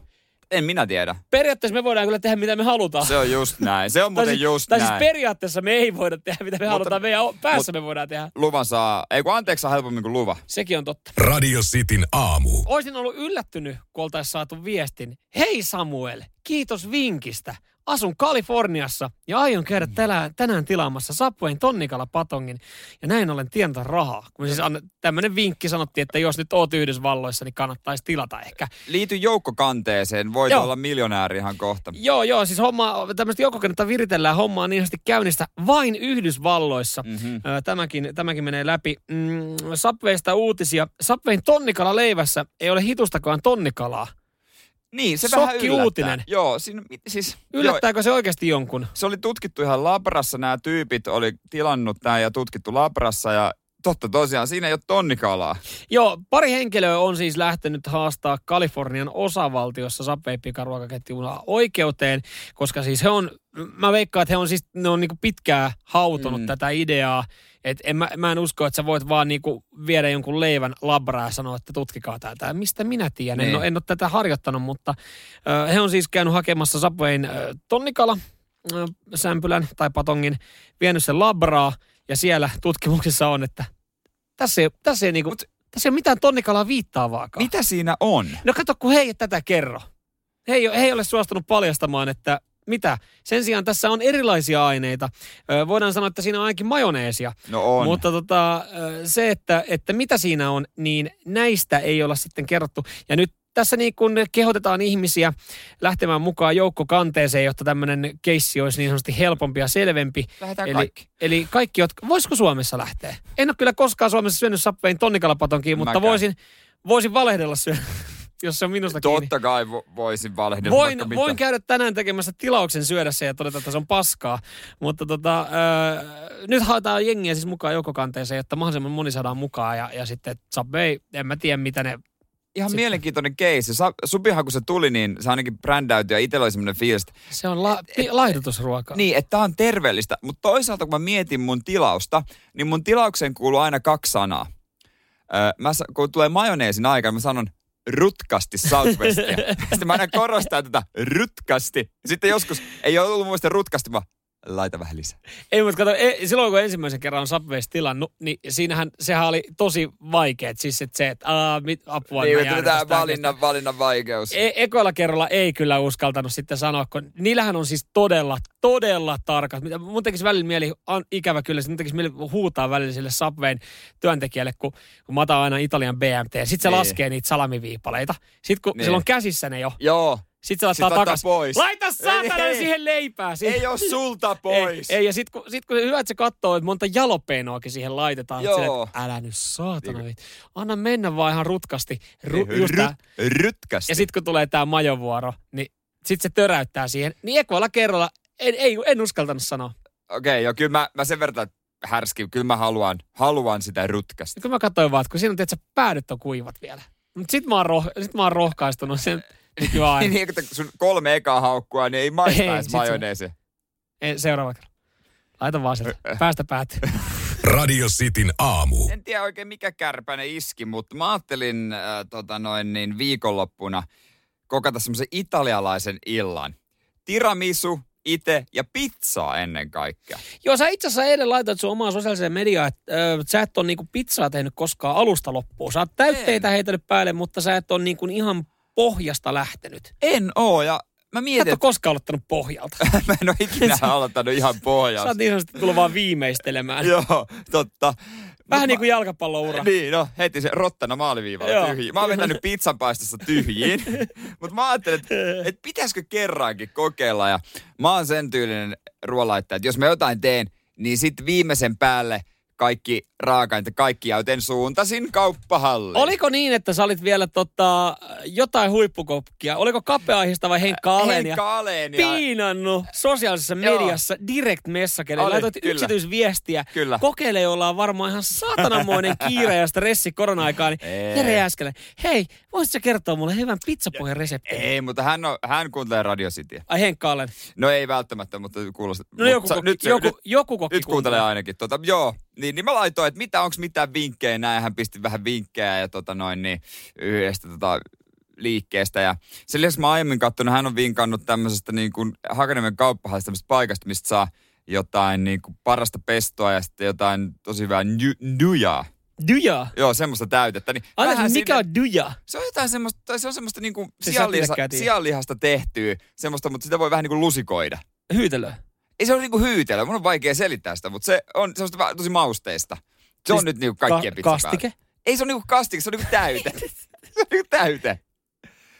En minä tiedä. Periaatteessa me voidaan kyllä tehdä mitä me halutaan. Se on just näin. Se on tai muuten siis, just tai näin. siis periaatteessa me ei voida tehdä mitä me Mutta- halutaan. Meidän päässä me voidaan tehdä. Luvan saa, ei kun anteeksi saa helpommin kuin luva. Sekin on totta. Radio Cityn aamu. Oisin ollut yllättynyt, kun oltaisiin saatu viestin. Hei Samuel, kiitos vinkistä. Asun Kaliforniassa ja aion käydä tänään, tänään tilaamassa Subwayn tonnikala patongin ja näin ollen tienata rahaa. Kun siis tämmöinen vinkki sanottiin, että jos nyt oot Yhdysvalloissa, niin kannattaisi tilata ehkä. Liity joukkokanteeseen, voit Joo. olla miljonääri ihan kohta. Joo, joo, siis homma, tämmöistä joukkokannetta viritellään hommaa niin sanotusti käynnistä vain Yhdysvalloissa. Mm-hmm. Tämäkin, tämäkin menee läpi. Mm, Subwaysta uutisia. Subwayn tonnikala leivässä ei ole hitustakaan tonnikalaa. Niin, se vähän Shokki yllättää. uutinen. Joo, siinä, siis, joo, Yllättääkö se oikeasti jonkun? se oli tutkittu ihan Labrassa, nämä tyypit oli tilannut tämä ja tutkittu Labrassa ja totta tosiaan, siinä ei ole tonnikalaa. Joo, pari henkilöä on siis lähtenyt haastaa Kalifornian osavaltiossa Subway pikaruokaketjuna oikeuteen, koska siis he on, mä veikkaan, että he on siis, ne on niinku pitkään hautonut mm. tätä ideaa. Et en, mä, mä en usko, että sä voit vaan niinku viedä jonkun leivän labraa ja sanoa, että tutkikaa tätä. Mistä minä tiedän? En, Niin. ole, en ole tätä harjoittanut, mutta ö, he on siis käynyt hakemassa Subwayn ö, tonnikala ö, sämpylän tai patongin, vienyt sen labraa ja siellä tutkimuksissa on, että tässä ei, tässä ei, niinku, Mut- tässä ei ole mitään tonnikalaa viittaavaakaan. Mitä siinä on? No kato, kun he ei tätä kerro. He ei, he ei ole suostunut paljastamaan, että mitä. Sen sijaan tässä on erilaisia aineita. Ö, voidaan sanoa, että siinä on ainakin majoneesia. No on. Mutta tota, se, että, että mitä siinä on, niin näistä ei olla sitten kerrottu. Ja nyt tässä niin kun kehotetaan ihmisiä lähtemään mukaan joukkokanteeseen, jotta tämmöinen keissi olisi niin sanotusti helpompi ja selvempi. Lähdetään Eli, kaikki. eli kaikki, jotka... Voisiko Suomessa lähteä? En ole kyllä koskaan Suomessa syönyt Subwayn tonnikalapatonkiin, mutta Mäkään. voisin, voisin valehdella syödä, jos se on minusta kiinni. Totta kai vo, voisin valehdella Voin, mitä. voin käydä tänään tekemässä tilauksen syödä se ja todeta, että se on paskaa. Mutta tota, öö, nyt haetaan jengiä siis mukaan joukkokanteeseen, jotta mahdollisimman moni saadaan mukaan. Ja, ja sitten Subway, en mä tiedä mitä ne... Ihan Sitten- mielenkiintoinen keissi. Supihan kun se tuli, niin se ainakin brändäytyi ja itsellä oli semmoinen fiilis, Se on la, pi, laihdutusruokaa. niin, että tää on terveellistä. Mutta toisaalta kun mä mietin mun tilausta, niin mun tilaukseen kuuluu aina kaksi sanaa. Öö, mä, kun tulee majoneesin aika, mä sanon rutkasti Southwestia. Sitten mä aina korostan tätä rutkasti. Sitten joskus ei ole ollut muista rutkasti, vaan laita vähän lisää. Ei, mutta kato, e, silloin kun ensimmäisen kerran on Subways tilannut, niin siinähän sehän oli tosi vaikeet. Siis että se, että aa, mit, apua. Niin, että tämä valinnan, valinnan vaikeus. E- ekoilla kerralla ei kyllä uskaltanut sitten sanoa, kun niillähän on siis todella, todella tarkat. Mun tekisi välillä mieli, on ikävä kyllä, mun tekisi mieli huutaa välillä sille Subwayn työntekijälle, kun, kun mä otan aina Italian BMT. Sitten se Niin. laskee niitä salamiviipaleita. Sitten kun Niin. sillä on käsissä ne jo, Joo, sitten se laittaa Sit takas. pois. Laita saatana Ei. siihen leipää. Siihen. ei ole sulta pois. Ei, ei ja sitten kun, sit kun hyvä, että se katsoo, että monta jalopeinoakin siihen laitetaan. Joo. Silleen, että älä nyt saatana Niin. Anna mennä vaan ihan rutkasti. Ru, Ry- just tää. rytkästi. Ja sitten kun tulee tämä majovuoro, niin sitten se töräyttää siihen. Niin ekoilla kerralla en, ei, en uskaltanut sanoa. Okei, okay, joo, kyllä mä, mä sen verran, härski. Kyllä mä haluan, haluan sitä rutkasta. Kyllä mä katsoin vaan, että kun siinä on, että päädyt on kuivat vielä. Mutta sit mä oon, roh- sit mä oon rohkaistunut sen nykyään. niin, että sun kolme ekaa haukkua, niin ei Ei, maistaisi sit se- majoneesi. Ei, Seuraava kerran. Laita vaan sieltä. Päästä päätyy. Radio Cityn aamu. En tiedä oikein mikä kärpäne iski, mutta mä ajattelin äh, tota noin, niin viikonloppuna kokata semmoisen italialaisen illan. Tiramisu, ite ja pizzaa ennen kaikkea. Joo, sä itse asiassa eilen laitoit sun omaan sosiaaliseen mediaan, että ö, sä et ole niinku pizzaa tehnyt koskaan alusta loppuun. Sä oot täytteitä heitänyt päälle, mutta sä et ole niinku ihan pohjasta lähtenyt. En oo ja mä Sä et mietin, ole koskaan aloittanut pohjalta. mä en ole ikinä aloittanut ihan Sä pohjasta. oot niin sanotusti tullut vaan viimeistelemään. Joo, totta. Vähän niin kuin jalkapalloura. Niin, no heti se rottana maaliviivalla Joo. tyhjiin. Mä oon vetänyt pizzanpaistossa tyhjiin, mutta mä ajattelin, että et pitäisikö kerrankin kokeilla. Ja mä oon sen tyylinen ruoanlaittaja, että jos mä jotain teen, niin sitten viimeisen päälle kaikki raaka kaikki joten suuntasin kauppahalliin. Oliko niin, että sä olit vielä tota, jotain huippukokkia? Oliko kapeaihista vai Henkka Alenia? Henkka Alenia. piinannut sosiaalisessa Joo. mediassa direct messagelle. Oli, Laitoit kyllä. yksityisviestiä. Kyllä. Kokeile, jolla on varmaan ihan saatanamoinen kiire ja stressi korona-aikaa. Niin. Jere hei, voisitko kertoa mulle hyvän pizzapohjan reseptin? Ei, mutta hän, on, hän kuuntelee Radio Cityä. Ai Henkka Alen. No ei välttämättä, mutta kuulostaa. No joku, kokki, nyt, joku, nyt, joku kokki nyt kuuntelee ainakin. Tota, joo, niin, niin mä laitoin, että mitä, onko mitään vinkkejä näin. Hän pisti vähän vinkkejä ja tota noin niin yhdestä tota, liikkeestä. Ja sen lisäksi mä aiemmin katsonut, hän on vinkannut tämmöisestä niin kuin Hakaniemen kauppahallista paikasta, mistä saa jotain niin kuin parasta pestoa ja sitten jotain tosi hyvää ny-. Dyja. Joo, semmoista täytettä. Niin Anteeksi, mikä sinne- on dyja? Se on jotain semmoista, tai se on semmoista niinku sianliha, sianlihasta tehtyä, semmoista, mutta sitä voi vähän niinku lusikoida. Hyytelö. Ei se ole niinku hyytelö, mun on vaikea selittää sitä, mutta se on semmoista tosi mausteista. Se on Siis nyt niinku kaikkien Ka- kastike? päällä. Ei se on niinku kastike, se on niinku täyte. se on niinku täyte.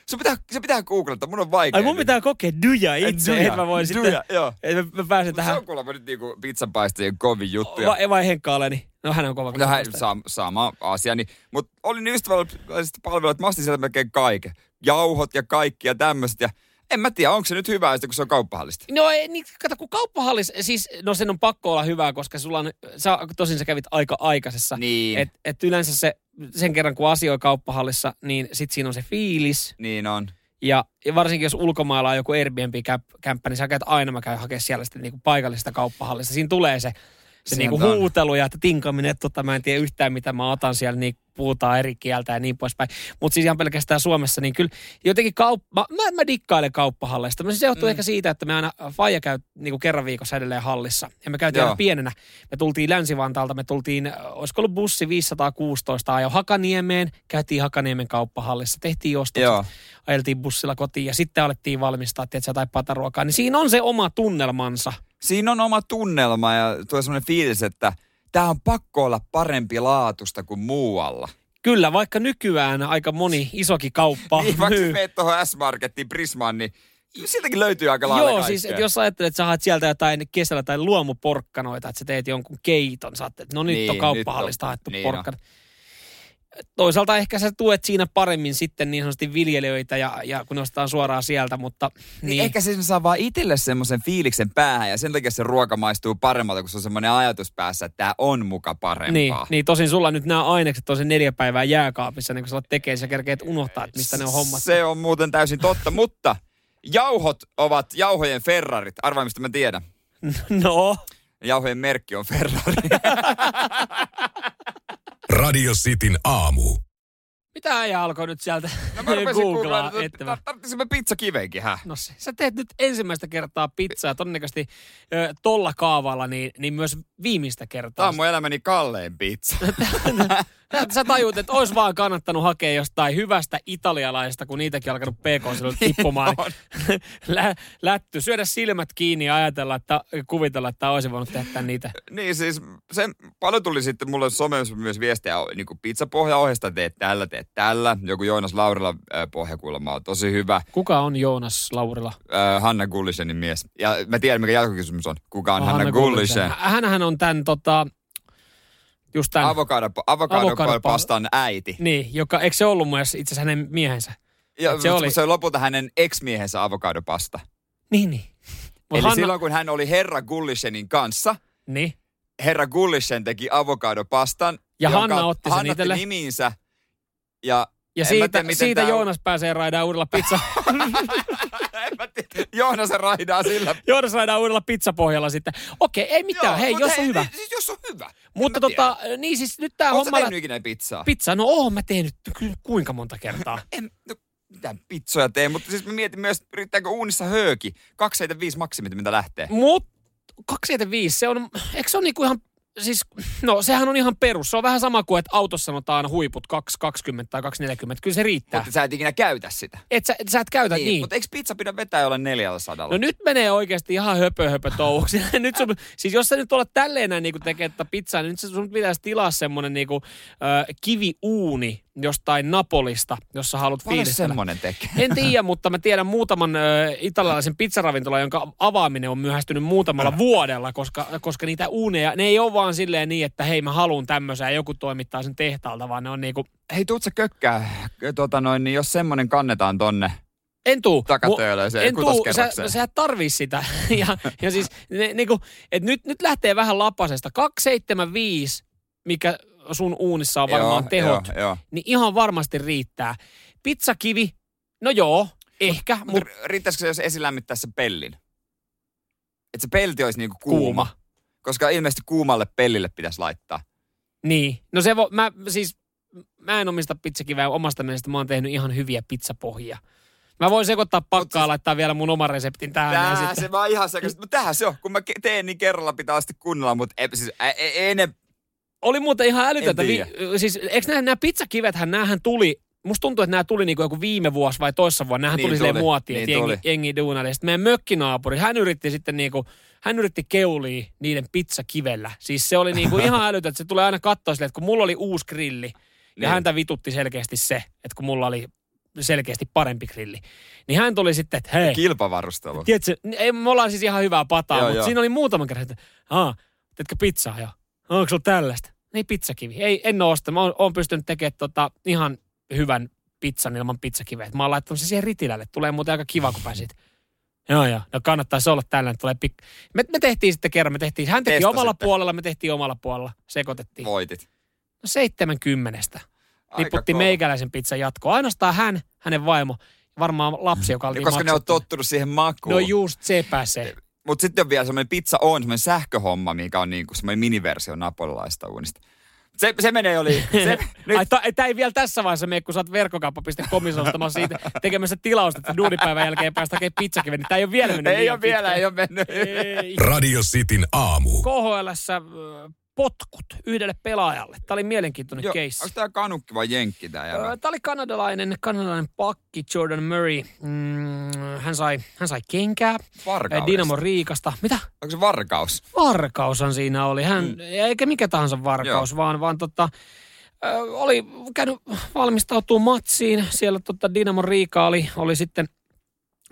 Se pitää, se pitää googlata, mun on vaikea. Ai mun nyt. pitää kokea dyja itse, että mä voin sitten, dyja, joo. että mä, mä pääsen Mut Se tähän. on kuulemma nyt niinku pizzanpaistajien kovin juttu. Vai, vai Henkka Aleni? No hän on kova. No hän, sama, sama asia. Niin, mutta oli niin ystävälliset palvelut, että mä ostin sieltä melkein kaiken. Jauhot ja kaikki ja tämmöiset. Ja en mä tiedä, onko se nyt hyvä, kun se on kauppahallista. No ei, niin, kato, kun kauppahallis, siis, no sen on pakko olla hyvää, koska sulla on, sä, tosin sä kävit aika aikaisessa. Niin. Et, et yleensä se, sen kerran kun asioi kauppahallissa, niin sit siinä on se fiilis. Niin on. Ja, ja varsinkin jos ulkomailla on joku Airbnb-kämppä, niin sä käyt aina, mä käyn hakemaan siellä sitten niinku paikallisesta kauppahallista. Siinä tulee se, se Sieltä niinku on. huutelu ja että tinkaminen, että tota, mä en tiedä yhtään mitä mä otan siellä, niin puhutaan eri kieltä ja niin poispäin. Mutta siis ihan pelkästään Suomessa, niin kyllä jotenkin kauppa, mä, mä dikkailen kauppahalleista. Mutta se johtuu mm. ehkä siitä, että me aina, Faija käy niinku kerran viikossa edelleen hallissa. Ja me käytiin Joo. aina pienenä. Me tultiin Länsi-Vantaalta, me tultiin, äh, olisiko ollut bussi 516 ajo Hakaniemeen, käytiin Hakaniemen kauppahallissa, tehtiin ostokset Joo. ajeltiin bussilla kotiin ja sitten alettiin valmistaa tietysti jotain pataruokaa, niin siinä on se oma tunnelmansa. Siinä on oma tunnelma ja tulee semmoinen fiilis, että tämä on pakko olla parempi laatusta kuin muualla. Kyllä, vaikka nykyään aika moni isokin kauppa Niin, vaikka myy. meet tuohon S-Markettiin, Prismaan, niin siltäkin löytyy aika lailla Joo, kaikkea. siis jos ajattelet, että sä haet sieltä jotain kesällä tai luomuporkkanoita, että sä teet jonkun keiton, sä ajattelet, että no nyt Niin, on kauppahallista haettu niin porkkana. Toisaalta ehkä sä tuet siinä paremmin sitten niin sanotusti viljelijöitä ja, ja kun ne ostetaan suoraan sieltä, mutta Niin. niin. Ehkä siis saa vaan itselle semmoisen fiiliksen päähän ja sen takia se ruoka maistuu paremmalta, kun se on semmoinen ajatus päässä, että tämä on muka parempaa. Niin, niin, tosin sulla nyt nämä ainekset on se neljä päivää jääkaapissa, niin kun sä tekee, sä kerkeet unohtaa, että mistä ne on hommat. Se on muuten täysin totta, mutta jauhot ovat jauhojen Ferrarit. Arvaa, mistä mä tiedän. No, Jauhojen merkki on Ferrari. Radio Cityn aamu. mitä äijä alkoi nyt sieltä No mä rupesin googlaa etsimään? tarvitsisimme pizzakivenkin, hä? No se, sä teet nyt ensimmäistä kertaa pizzaa, todennäköisesti ö, tolla kaavalla, niin, niin myös viimeistä kertaa. Tämä on mun elämäni kallein pizza. Sä, tajuut, että olisi vaan kannattanut hakea jostain hyvästä italialaista, kun niitäkin alkanut pk silloin tippumaan. Lä, lätty, syödä silmät kiinni ja ajatella, että kuvitella, että olisi voinut tehdä niitä. Niin siis, se paljon tuli sitten mulle somessa myös viestiä niin kuin pizzapohjaohjesta, teet tällä, teet tällä. Joku Joonas Laurila äh, pohjakulma on tosi hyvä. Kuka on Joonas Laurila? Äh, Hanna Gullisenin mies. Ja mä tiedän, mikä jatkokysymys on. Kuka on Oh, Hanna, Gullisen? Hä- Hänhän on tämän tota, just tämän, Avokado, avokado, Avokado- pastan äiti. niin, joka, eikö se ollut myös itse asiassa hänen miehensä? Ja se oli- se oli lopulta hänen ex-miehensä avokadopasta. Niin, niin. Mut Eli Hanna, silloin, kun hän oli herra Gullisenin kanssa, Niin. herra Gullisen teki avokadopastan. Ja Hanna otti sen Hanna nimiinsä. Ja, Ja en siitä, tiedä, siitä tää on- Joonas pääsee raidaan uudella pizza. tiedä, Joonas raidaa sillä. Joonas raidaan uudella pizzapohjalla sitten. Okei, ei mitään. Joo, hei, mutta jos on hyvä. Siis jos on hyvä. Mutta tota, niin siis nyt tää tiedä. Ootko homma... tehnyt ikinä pizzaa? Pizza, no oon mä tehnyt kuinka monta kertaa. en, no, mitään pizzoja tee, mutta siis mä mietin myös, riittääkö uunissa hööki. 275 maksimit, mitä lähtee. Mut 275, se on, eikö se ole niinku ihan, siis, no sehän on ihan perus. Se on vähän sama kuin, että autossa sanotaan huiput 220 tai 240. Kyllä se riittää. Mutta sä et ikinä käytä sitä. Et sä, sä et käytä niin. niin. Mutta eikö pizza pidä vetää jollain 400? No nyt menee oikeasti ihan höpö höpö touhuksi. nyt sun, siis jos sä nyt olet tälleen näin niin tekee tätä pizzaa, niin nyt sun pitäisi tilaa semmonen niinku, äh, kiviuuni jostain Napolista, jos sä haluat fiilistellä. semmonen tekee. En tiedä, mutta mä tiedän muutaman ö, italialaisen pizzaravintolan, jonka avaaminen on myöhästynyt muutamalla vuodella, koska, koska niitä uuneja, ne ei ole vaan silleen niin, että hei mä haluan tämmöisen ja joku toimittaa sen tehtaalta, vaan ne on niinku, Hei, tuut sä kökkää, tota noin, niin jos semmonen kannetaan tonne en tuu. takatöölöiseen en tuu, sä, sä et tarvii sitä. ja, ja siis, ne, niinku, et nyt, nyt lähtee vähän lapasesta. 275, mikä sun uunissa on varmaan Joo, tehot, Joo, joo. niin ihan varmasti riittää. Pizzakivi, no joo, ehkä, Mutta mutta Mut, riittäisikö se, jos esilämmittää se pellin? Että se pelti olisi niinku kuuma. kuuma. Koska ilmeisesti kuumalle pellille pitäisi laittaa. Niin. No se vo, mä siis, mä en omista pizzakiveä omasta mielestä, mä oon tehnyt ihan hyviä pizzapohjia. Mä voin sekoittaa pakkaa, siis- laittaa vielä mun oman reseptin tähän. Tää sitten- se vaan ihan sekaisin. Mutta tähän se on. Kun mä teen, niin kerralla pitää asti kunnella, mutta ei, siis, ä, ä, enem, Oli muuten ihan älytöntä. Vi, siis, eikö nämä, nämä pizzakivethän, näähän tuli, musta tuntuu, että nämä tuli niinku joku viime vuosi vai toissa vuonna. Nämähän Niin tuli tuli, muotiin, niin että jengi, jengi duunaili. Ja Sitten meidän mökkinaapuri, hän yritti sitten niinku, hän yritti keulia niiden pizzakivellä. Siis se oli niinku ihan älytöntä, että se tulee aina katsoa silleen, että kun mulla oli uusi grilli, ja Niin. häntä vitutti selkeästi se, että kun mulla oli selkeästi parempi grilli. Niin hän tuli sitten, että hei, kilpavarustelu. Tiedätkö, ei, me ollaan siis ihan hyvää pataa, Joo, mutta joo. siinä oli muutaman kerran, että aa, teetkö pizzaa jo? Onko sulla tällaista? Ei pizzakivi. Ei, en oo ostanut. Mä oon, oon pystynyt tekemään tota, ihan hyvän pizzan ilman pizzakiveä. Mä oon laittanut se siihen ritilälle. Tulee muuten aika kiva, kun pääsit. Joo, joo. No kannattaisi olla tällainen. Tulee pik- me, me, tehtiin sitten kerran. Me tehtiin, hän teki Testasitte. omalla puolella, me tehtiin omalla puolella. Sekoitettiin. Voitit. No 70. Aika Liputti meikäläisen pizzan jatkoa. Ainoastaan hän, hänen vaimo, varmaan lapsi, joka oli koska ne on tottunut siihen makuun. No just se pääsee. Mutta sitten on vielä semmoinen pizza on, semmoinen sähköhomma, mikä on niinku semmoinen miniversio napolilaista uunista. Se, se menee oli, se, nyt, Ai, ta, ei vielä tässä vaiheessa mene, kun sä oot verkkokauppa.comissa siitä tekemässä tilausta, että duunipäivän jälkeen päästä hakemaan pizzakiven, niin tämä ei ole vielä mennyt ei ole vielä, ei ole mennyt. Ei. Radio Cityn aamu. KHLssä potkut yhdelle pelaajalle. Tämä oli mielenkiintoinen Joo, keissi. onko tää kanukki vai jenkki tää jäbä? Tämä oli kanadalainen, kanadalainen pakki Jordan Murray. Mm, hän, sai, hän sai kenkää Varkaudesta. ö, Dynamo Riikasta. Mitä? Onko se varkaus? Varkaushan siinä oli. Hän, mm. eikä mikä tahansa varkaus, Joo. vaan, vaan tota, ö, oli käynyt valmistautuu matsiin. Siellä tota Dynamo Riika oli, oli sitten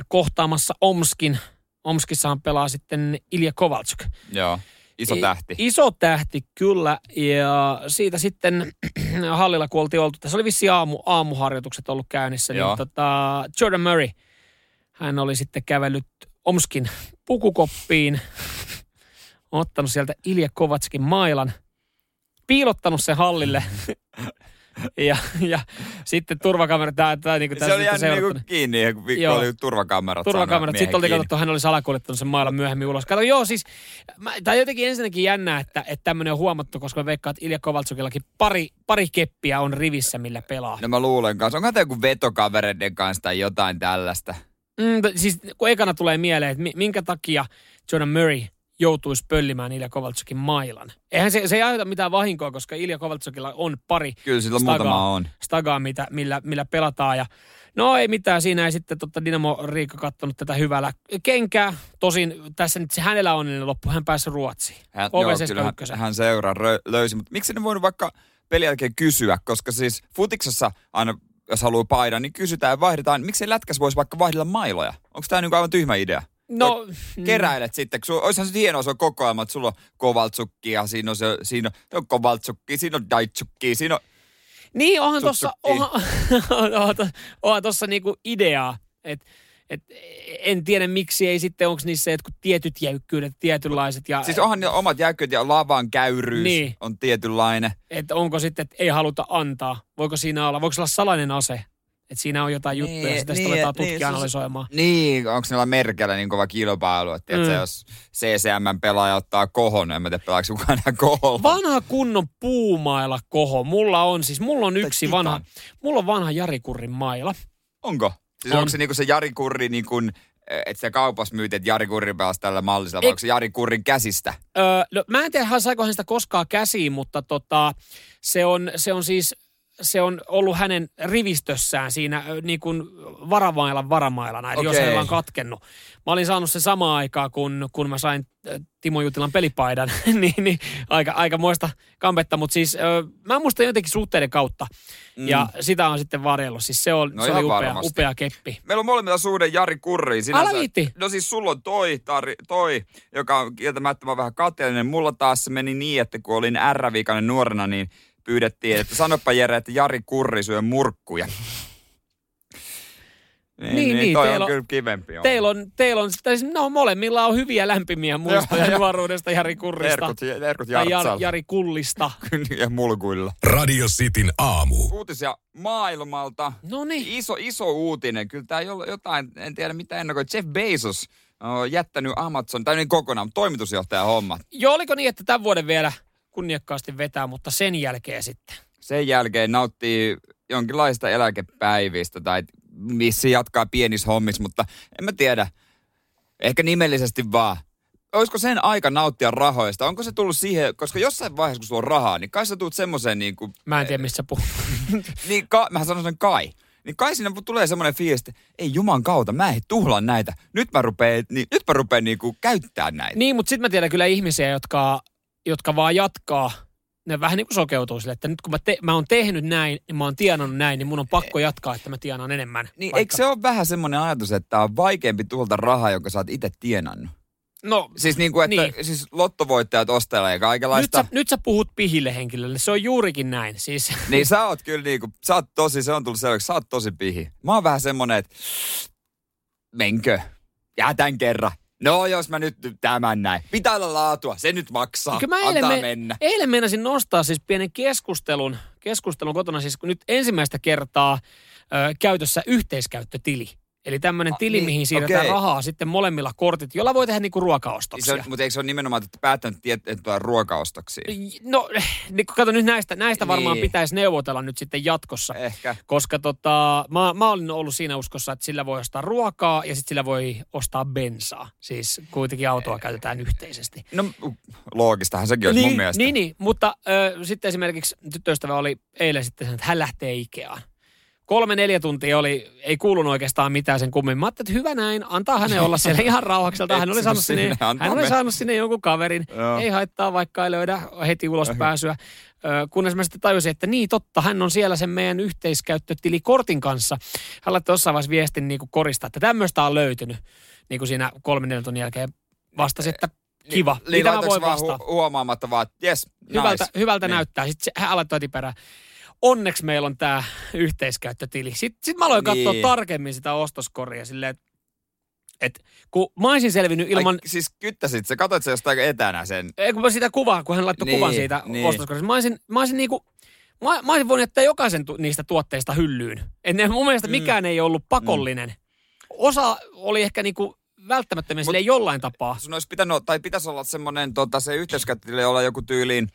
kohtaamassa Omskin. Omskissahan pelaa sitten Ilja Kovalchuk. Joo, iso I- tähti. Iso tähti, kyllä. Ja siitä sitten hallilla, kun oltiin oltu, tässä oli vissi aamu, aamuharjoitukset ollut käynnissä, Joo. niin tota, Jordan Murray, hän oli sitten kävellyt Omskin pukukoppiin, ottanut sieltä Ilja Kovatskin mailan, piilottanut sen hallille. ja, ja sitten turvakamera, tämä, tämä niin kuin Se oli jäänyt niinku kiinni, kun Joo. oli turvakamerat. turvakamerat. Sitten oltiin katsottu, hän oli salakuljettanut sen mailan myöhemmin ulos. Kato, joo siis, tämä on jotenkin ensinnäkin jännää, että, että tämmöinen on huomattu, koska mä veikkaan, että Ilja Kovaltsukillakin pari, pari keppiä on rivissä, millä pelaa. No mä luulen kanssa. Onko tämä joku vetokavereiden kanssa tai jotain tällaista? Mm, siis kun ekana tulee mieleen, että mi- minkä takia Jordan Murray joutuisi pöllimään Ilja Kovaltsukin mailan. Eihän se, se ei aiheuta mitään vahinkoa, koska Ilja Kovaltsukilla on pari Kyllä sillä Stagaa. muutama on. stagaa, mitä, millä, millä pelataan. Ja no ei mitään, siinä ei sitten totta Dinamo Riikka kattonut tätä hyvällä kenkää. Tosin tässä nyt se hänellä on onnellinen loppu, hän pääsi Ruotsiin. Hän, joo, OV71. kyllä hän, hän seuraa löysi, mutta miksi ne voinut vaikka pelin jälkeen kysyä, koska siis futiksessa aina, jos haluaa paidan, niin kysytään ja vaihdetaan. Miksi lätkäs voisi vaikka vaihdella mailoja? Onko tämä niinku aivan tyhmä idea? No, Keräilet sitten, kun sulla, olisihan se hienoa, se on kokoelma, että sulla on kovaltsukkia, siinä on, se, siinä on, on kovaltsukki, siinä on daitsukki, siinä on... Niin, onhan tuossa onhan, onhan, tossa niinku ideaa, että et en tiedä miksi ei sitten, onko niissä jotkut tietyt jäykkyydet, tietynlaiset. Ja, Siis onhan ne omat jäykkyt ja lavan käyryys Niin. on tietynlainen. Että onko sitten, että ei haluta antaa. Voiko siinä olla, voiko olla salainen ase? Että siinä on jotain juttuja Niin, sitä niin, aletaan niin, tutkia se- analysoimaan. Niin, onko niillä merkeillä niin kova kilpailu, että mm. Jos CCM-pelaaja ottaa kohon, en mä tiedä pelaako kukaan enää koholla. Vanha kunnon puumaila koho. Mulla on siis, mulla on yksi titan. vanha, mulla on vanha Jari Kurrin maila. Onko? Siis On. onko se niinku se Jari Kurri niin kuin, että se kaupassa myyt, että Jari Kurri pelasi tällä mallisella, vai Ei- onko se Jari Kurrin käsistä? Öö, no, mä en tiedä, saiko hän sitä koskaan käsiin, mutta tota, se, on, se on siis se on ollut hänen rivistössään siinä niin kuin varamailan varamailana, eli jos Okei. hänellä on katkennut. Mä olin saanut se samaan aikaan, kun, kun mä sain Timo Jutilan pelipaidan, niin, niin aika, aika muista kampetta, mutta siis mä muistan jotenkin suhteiden kautta, mm. ja sitä on sitten varjellut. Siis se, on, No se oli upea, varmasti. upea keppi. Meillä on molemmilla suhde Jari Kurriin. Sinänsä- Älä viitti. No siis sulla on toi, tari, toi joka on kieltämättä mä vähän kateellinen. Mulla taas se meni niin, että kun olin R-viikainen nuorena, niin pyydettiin, että sanoppa Jere, että Jari Kurri syö murkkuja. niin, Niin, niin, toi teillä on on- kyllä kivempi. On. Teillä on, teillä on siis, no molemmilla on hyviä lämpimiä muistoja nuoruudesta Jari Kurrista. Erkut, erkut tai Jar. Jari Kullista. ja mulkuilla. Radio Cityn aamu. Uutisia maailmalta. No niin. Iso, iso uutinen. Kyllä tämä jotain, en tiedä mitä ennakoi. Jeff Bezos on jättänyt Amazon, tai niin kokonaan, toimitusjohtajan hommat. Joo, oliko niin, että tämän vuoden vielä kunniakkaasti vetää, mutta sen jälkeen sitten. Sen jälkeen nauttii jonkinlaista eläkepäivistä tai missä jatkaa pienissä hommissa, mutta en mä tiedä. Ehkä nimellisesti vaan. Olisiko sen aika nauttia rahoista? Onko se tullut siihen, koska jossain vaiheessa kun sulla on rahaa, niin kai sä tulet semmoiseen niin kuin, Mä en tiedä, missä puhut. niin ka, mä sanon sen kai. Niin kai sinne tulee semmoinen fiilis, että ei juman kautta, mä en tuhlaa näitä. Nyt mä rupeen, niin, nyt mä rupeen niinku käyttää näitä. niin, mutta sitten mä tiedän kyllä ihmisiä, jotka, jotka vaan jatkaa. Ne vähän niin kuin sokeutuu sille, että nyt kun mä, te, mä oon tehnyt näin, niin mä oon tienannut näin, niin mun on pakko jatkaa, että mä tienaan enemmän. Niin Vaikka- eikö se ole vähän semmoinen ajatus, että on vaikeampi tuolta rahaa, jonka sä oot itse tienannut? No, Siis niin kuin, että Niin. niin. siis lottovoittajat ostelee nyt kaikenlaista. sä, nyt sä puhut pihille henkilölle. Se on juurikin näin. Siis, Niin sä oot kyllä niinku, sä oot tosi, se on tullut selväksi, sä oot tosi pihi. Mä oon vähän semmonen, että menkö? Jätän kerran. No jos mä nyt tämän näin. Pitää olla laatua, se nyt maksaa. Mä eilen, Antaa me, mennä. eilen meinasin nostaa siis pienen keskustelun, keskustelun kotona, siis kun nyt ensimmäistä kertaa ö, käytössä yhteiskäyttötili. Eli tämmöinen tili, niin, mihin siirretään okei. rahaa sitten molemmilla kortit, jolla voi tehdä niinku Niin se ruokaostoksia. on, mutta eikö se ole nimenomaan että päättänyt, tulee ruokaostoksia? No, niin kato nyt näistä, näistä varmaan Niin. pitäisi neuvotella nyt sitten jatkossa. Ehkä. Koska tota, mä, mä olin ollut siinä uskossa, että sillä voi ostaa ruokaa ja sitten sillä voi ostaa bensaa. Siis kuitenkin autoa käytetään yhteisesti. No loogistahan sekin olisi niin, mun mielestä. Niin, niin, mutta ö, sitten esimerkiksi tyttöystävä oli eilen sitten että hän lähtee Ikeaan. Kolme, neljä tuntia oli, ei kuulunut oikeastaan mitään sen kummemmin. Mä ajattelin, että hyvä näin, antaa hänen olla siellä ihan rauhakselta. Hän oli saanut sinne, hän oli saanut sinne jonkun kaverin. Joo. Ei haittaa, vaikka ei löydä heti ulospääsyä. Ö, kunnes mä sitten tajusin, että niin totta, hän on siellä sen meidän yhteiskäyttötilikortin kanssa. Hän laittoi jossain vaiheessa viestin niin kuin korista, että tämmöistä on löytynyt. Niin kuin siinä kolme, neljä tunnin jälkeen vastasi, että kiva. Niin, mitä mä voin vastaa? hu- huomaamatta vaan, hyvältä, nice. hyvältä Niin. näyttää. Sitten hän aloitti heti perään. Onneksi meillä on tämä yhteiskäyttötili. Sitten sit mä aloin katsoa Niin. tarkemmin sitä ostoskoria silleen, että et, kun mä olisin selvinnyt ilman, Ai, siis kyttäsit se, katsoit se jostain etänä sen. ei, kun mä sitä kuvaa, kun hän laittoi Niin, kuvan siitä niin. ostoskorista. Mä olisin, mä olisin niinku, mä, mä olisin voinut jättää jokaisen tu, niistä tuotteista hyllyyn. Et ne, mun mielestä Mm. mikään ei ollut pakollinen. Osa oli ehkä niinku välttämättömiä silleen jollain tapaa. Sun olisi pitänyt, tai pitäisi olla semmoinen, tota, se yhteiskäyttötili olla joku tyyliin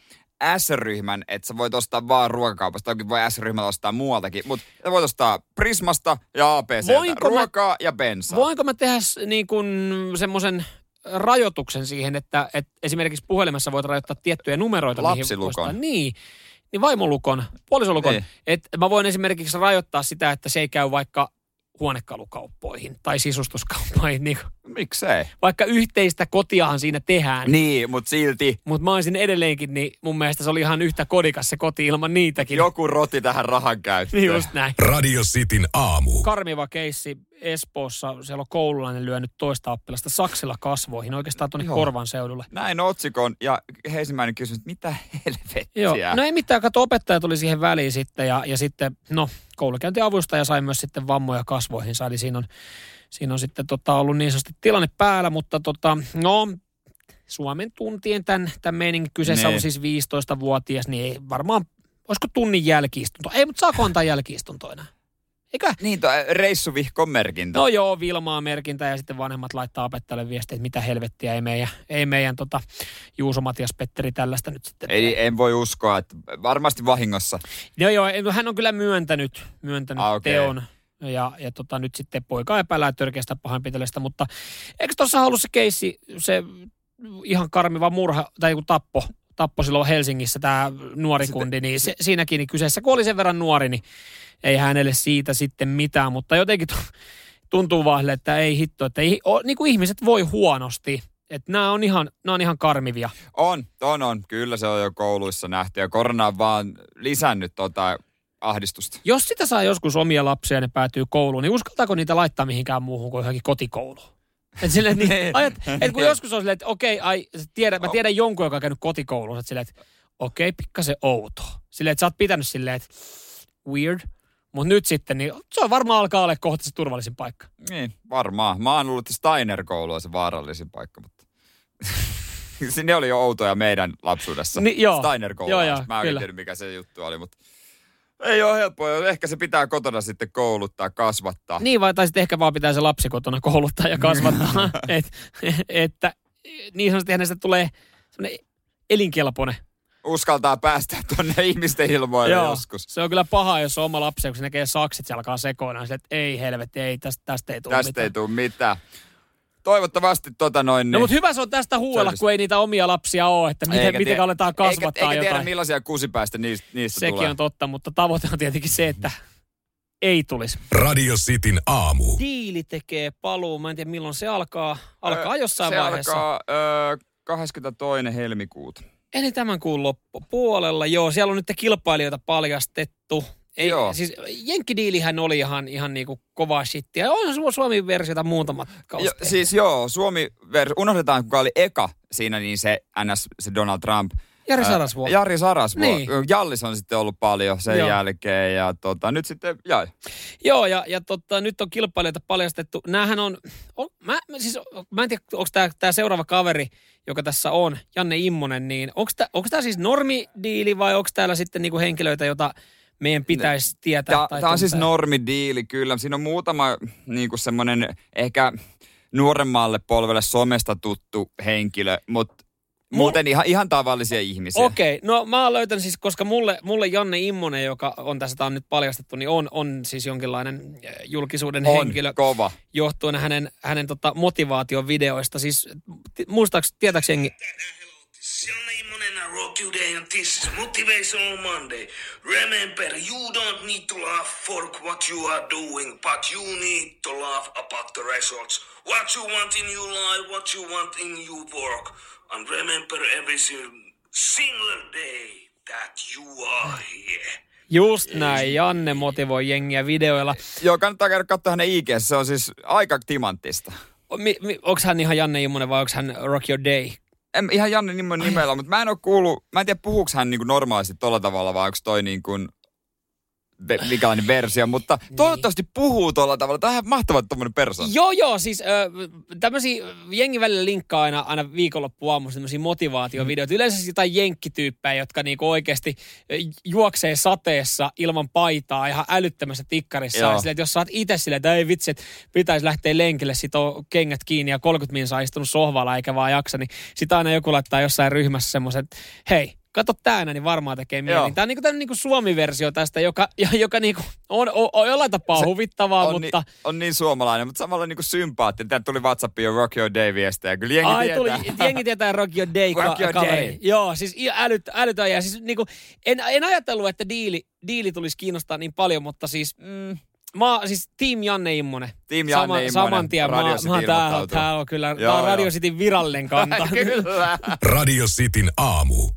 S-ryhmän, että sä voit ostaa vaan ruokakaupasta. Toki voi S-ryhmällä ostaa muualtakin, mutta sä voit ostaa Prismasta ja APCltä Voinko mä- ruokaa ja bensaa. Voinko mä tehdä niin kuin semmoisen rajoituksen siihen, että, että esimerkiksi puhelimessa voit rajoittaa tiettyjä numeroita. Lapsilukon. Niin, niin vaimolukon, puolisolukon. Niin. Että mä voin esimerkiksi rajoittaa sitä, että se ei käy vaikka huonekalukauppoihin tai sisustuskauppoihin. Niin, kuin- Miksei? vaikka yhteistä kotiahan siinä tehdään. Niin, mutta silti Mutta mä olisin edelleenkin, niin mun mielestä se oli ihan yhtä kodikas se koti ilman niitäkin. joku roti tähän rahan käyttöön. Niin just näin. Radio Cityn aamu. karmiva keissi Espoossa. Siellä on koululainen lyönyt toista oppilasta saksilla kasvoihin, oikeastaan tuonne Joo. korvan seudulle. Näin otsikon ja ensimmäinen kysymys, että mitä helvettiä? Joo, no ei mitään, kato opettaja tuli siihen väliin sitten ja, ja sitten, no koulukäyntiavustaja sai myös sitten vammoja kasvoihinsa, eli siinä on, siinä on sitten tota, ollut niin sanotusti tilanne päällä, mutta tota, no, Suomen tuntien tämän, tämän meiningin kyseessä Niin. on siis 15-vuotias, niin ei varmaan, olisiko tunnin jälkiistunto? Ei, mutta saako antaa jälkiistuntoa enää? Eikä? Niin, tuo reissuvihkon merkintä. No joo, Vilmaa merkintä ja sitten vanhemmat laittaa opettajalle viestiä, että mitä helvettiä ei meidän, ei meidän tota, Juuso Matias Petteri tällaista nyt sitten. Ei, en voi uskoa, että varmasti vahingossa. Joo, joo, no hän on kyllä myöntänyt, myöntänyt Ah, okei. teon. Ja, ja tota, nyt sitten poika epäillään törkeästä pahoinpitelystä, mutta eikö tuossa ollut se keissi, se ihan karmiva murha tai joku tappo, tappo silloin Helsingissä tämä nuori Sitten- kundi, niin se, siinäkin niin kyseessä, kun oli sen verran nuori, niin ei hänelle siitä sitten mitään, mutta jotenkin tu- tuntuu vaan, että ei hitto, että ei, o, niin kuin ihmiset voi huonosti, että nämä on ihan, nämä on ihan karmivia. On, on, on. Kyllä se on jo kouluissa nähty ja korona on vaan lisännyt tota ahdistusta. Jos sitä saa joskus omia lapsia ja ne päätyy kouluun, niin uskaltaako niitä laittaa mihinkään muuhun kuin johonkin kotikouluun? Et silleen, niin, ajat, et kun joskus on silleen, että okei, ai, sä tiedät, mä tiedän jonkun, joka on käynyt kotikouluun, että silleen, että okei, pikkasen outo. Silleen, että sä oot pitänyt silleen, että weird. Mutta nyt sitten, niin se on varmaan alkaa olla kohta se turvallisin paikka. Niin, varmaan. Mä oon luullut, että Steiner-koulu on se vaarallisin paikka, mutta... ne oli jo outoja meidän lapsuudessa. Niin, joo. Steiner-koulu. Joo, joo, Mä en kyllä. tiedä, mikä se juttu oli, mutta... Ei ole helppoa. Ehkä se pitää kotona sitten kouluttaa, kasvattaa. Niin vai tai sitten ehkä vaan pitää se lapsi kotona kouluttaa ja kasvattaa. et, että niin sanotusti hänestä tulee elinkelpoinen Uskaltaa päästä tonne ihmisten ilmoille joskus. Se on kyllä paha, jos on oma lapsi, kun se näkee sakset, se alkaa sekoina. Sille, että ei helvetti, ei, tästä, tästä ei tule Tästä mitään. ei tule mitään. Toivottavasti tota noin... No niin- mutta hyvä se on tästä huuella, kun ei niitä omia lapsia ole, että miten, Eikä miten tie- aletaan kasvattaa eikä, eikä tiedä, jotain. millaisia kusipäistä niistä, niistä Sekin tulee. on totta, mutta tavoite on tietenkin se, että ei tulisi. Radio Cityn aamu. Diili tekee paluu, mä en tiedä milloin se alkaa. Alkaa Ö, jossain se vaiheessa. alkaa ö, 22. helmikuuta. Eli tämän kuun loppupuolella, joo. Siellä on nyt kilpailijoita paljastettu. Ei, Joo. Siis Jenkkidiilihän oli ihan, ihan niinku kovaa shittiä. On Su- Suomi-versiota muutamat Jo, kausteet. siis joo, Suomi, vers, unohdetaan kuka oli eka siinä, niin se NS, se Donald Trump. Jari Sarasvuo. Jari Sarasvuo. Niin. Jallis on sitten ollut paljon sen Joo. jälkeen ja tota, nyt sitten jäi. Joo, ja, ja tota, nyt on kilpailijoita paljastettu. Nämähän on, on mä, mä siis, mä en tiedä, onko tämä tää seuraava kaveri, joka tässä on, Janne Immonen, niin onko tämä siis normidiili vai onko täällä sitten niinku henkilöitä, jota meidän pitäisi tietää? Tämä tai on siis normidiili, kyllä. Siinä on muutama niin semmoinen ehkä nuoremmalle polvelle somesta tuttu henkilö, mutta muuten ihan, ihan tavallisia ihmisiä. Okei, no mä oon löytänyt siis, koska mulle, mulle Janne Immonen, joka on tässä, tää on nyt paljastettu, niin on, on siis jonkinlainen äh, julkisuuden on henkilö kova. johtuen hänen, hänen tota, motivaation videoista. Siis t- muistaaks, tietääks jengi, Janne Immonen Rock You Day and this is Motivational Monday. Remember, you don't need to laugh for what you are doing, but you need to laugh about the results. What you want in your life, what you want in your work. And remember every sin- single day that you are here. Just näin, Janne motivoi jengiä videoilla. Joo, kannattaa käydä katsoa hänen IG, se on siis aika timanttista. Mi, mi, onko hän ihan Janne Immonen vai onko hän Rock Your Day? En, ihan Janne nimellä, mutta mä en ole kuullut, mä en tiedä puhuuko hän niinku normaalisti tolla tavalla vai onko toi niin kuin, ve, mikälainen versio, mutta toivottavasti puhuu tolla tavalla. Tämä on ihan mahtava tommonen persoona. Joo, joo, siis äh, tämmöisiä, jengi välillä linkkaa aina, aina viikonloppuaamussa tämmöisiä motivaatiovideoita. Yleensä siis jotain jenkkityyppejä, jotka niinku oikeasti juoksee sateessa ilman paitaa ihan älyttömässä tikkarissa. Silleen, että jos oot itse silleen, että ei vitsi, että pitäisi lähteä lenkille, sit on kengät kiinni ja 30 minsaa istunut sohvalla eikä vaan jaksa, niin sitä aina joku laittaa jossain ryhmässä semmoisen, että hei, kato tää niin varmaan tekee Joo. mieli. Tämä on niinku tämmöinen niinku Suomi-versio tästä, joka, joka niinku on, on, on jollain tapaa Se huvittavaa, on, mutta... niin, on niin suomalainen, mutta samalla niinku sympaattinen. Täältä tuli WhatsAppiin jo Rock Your Day viestejä. Kyllä jengi Ai tietää. tuli, jengi tietää Rock Your Day, Rock Your ka- kaveri. Day. Joo, siis älyt, älytön ja siis niinku, en, en ajatellut, että diili, diili tulisi kiinnostaa niin paljon, mutta siis, mm, mä, siis Team Janne Immonen. Team Janne Immonen, Saman tien mä, Radio City mä tää, tää on kyllä, Joo, tää on Radio joo. Cityn virallinen kanta. Kyllä. Radio Cityn aamu.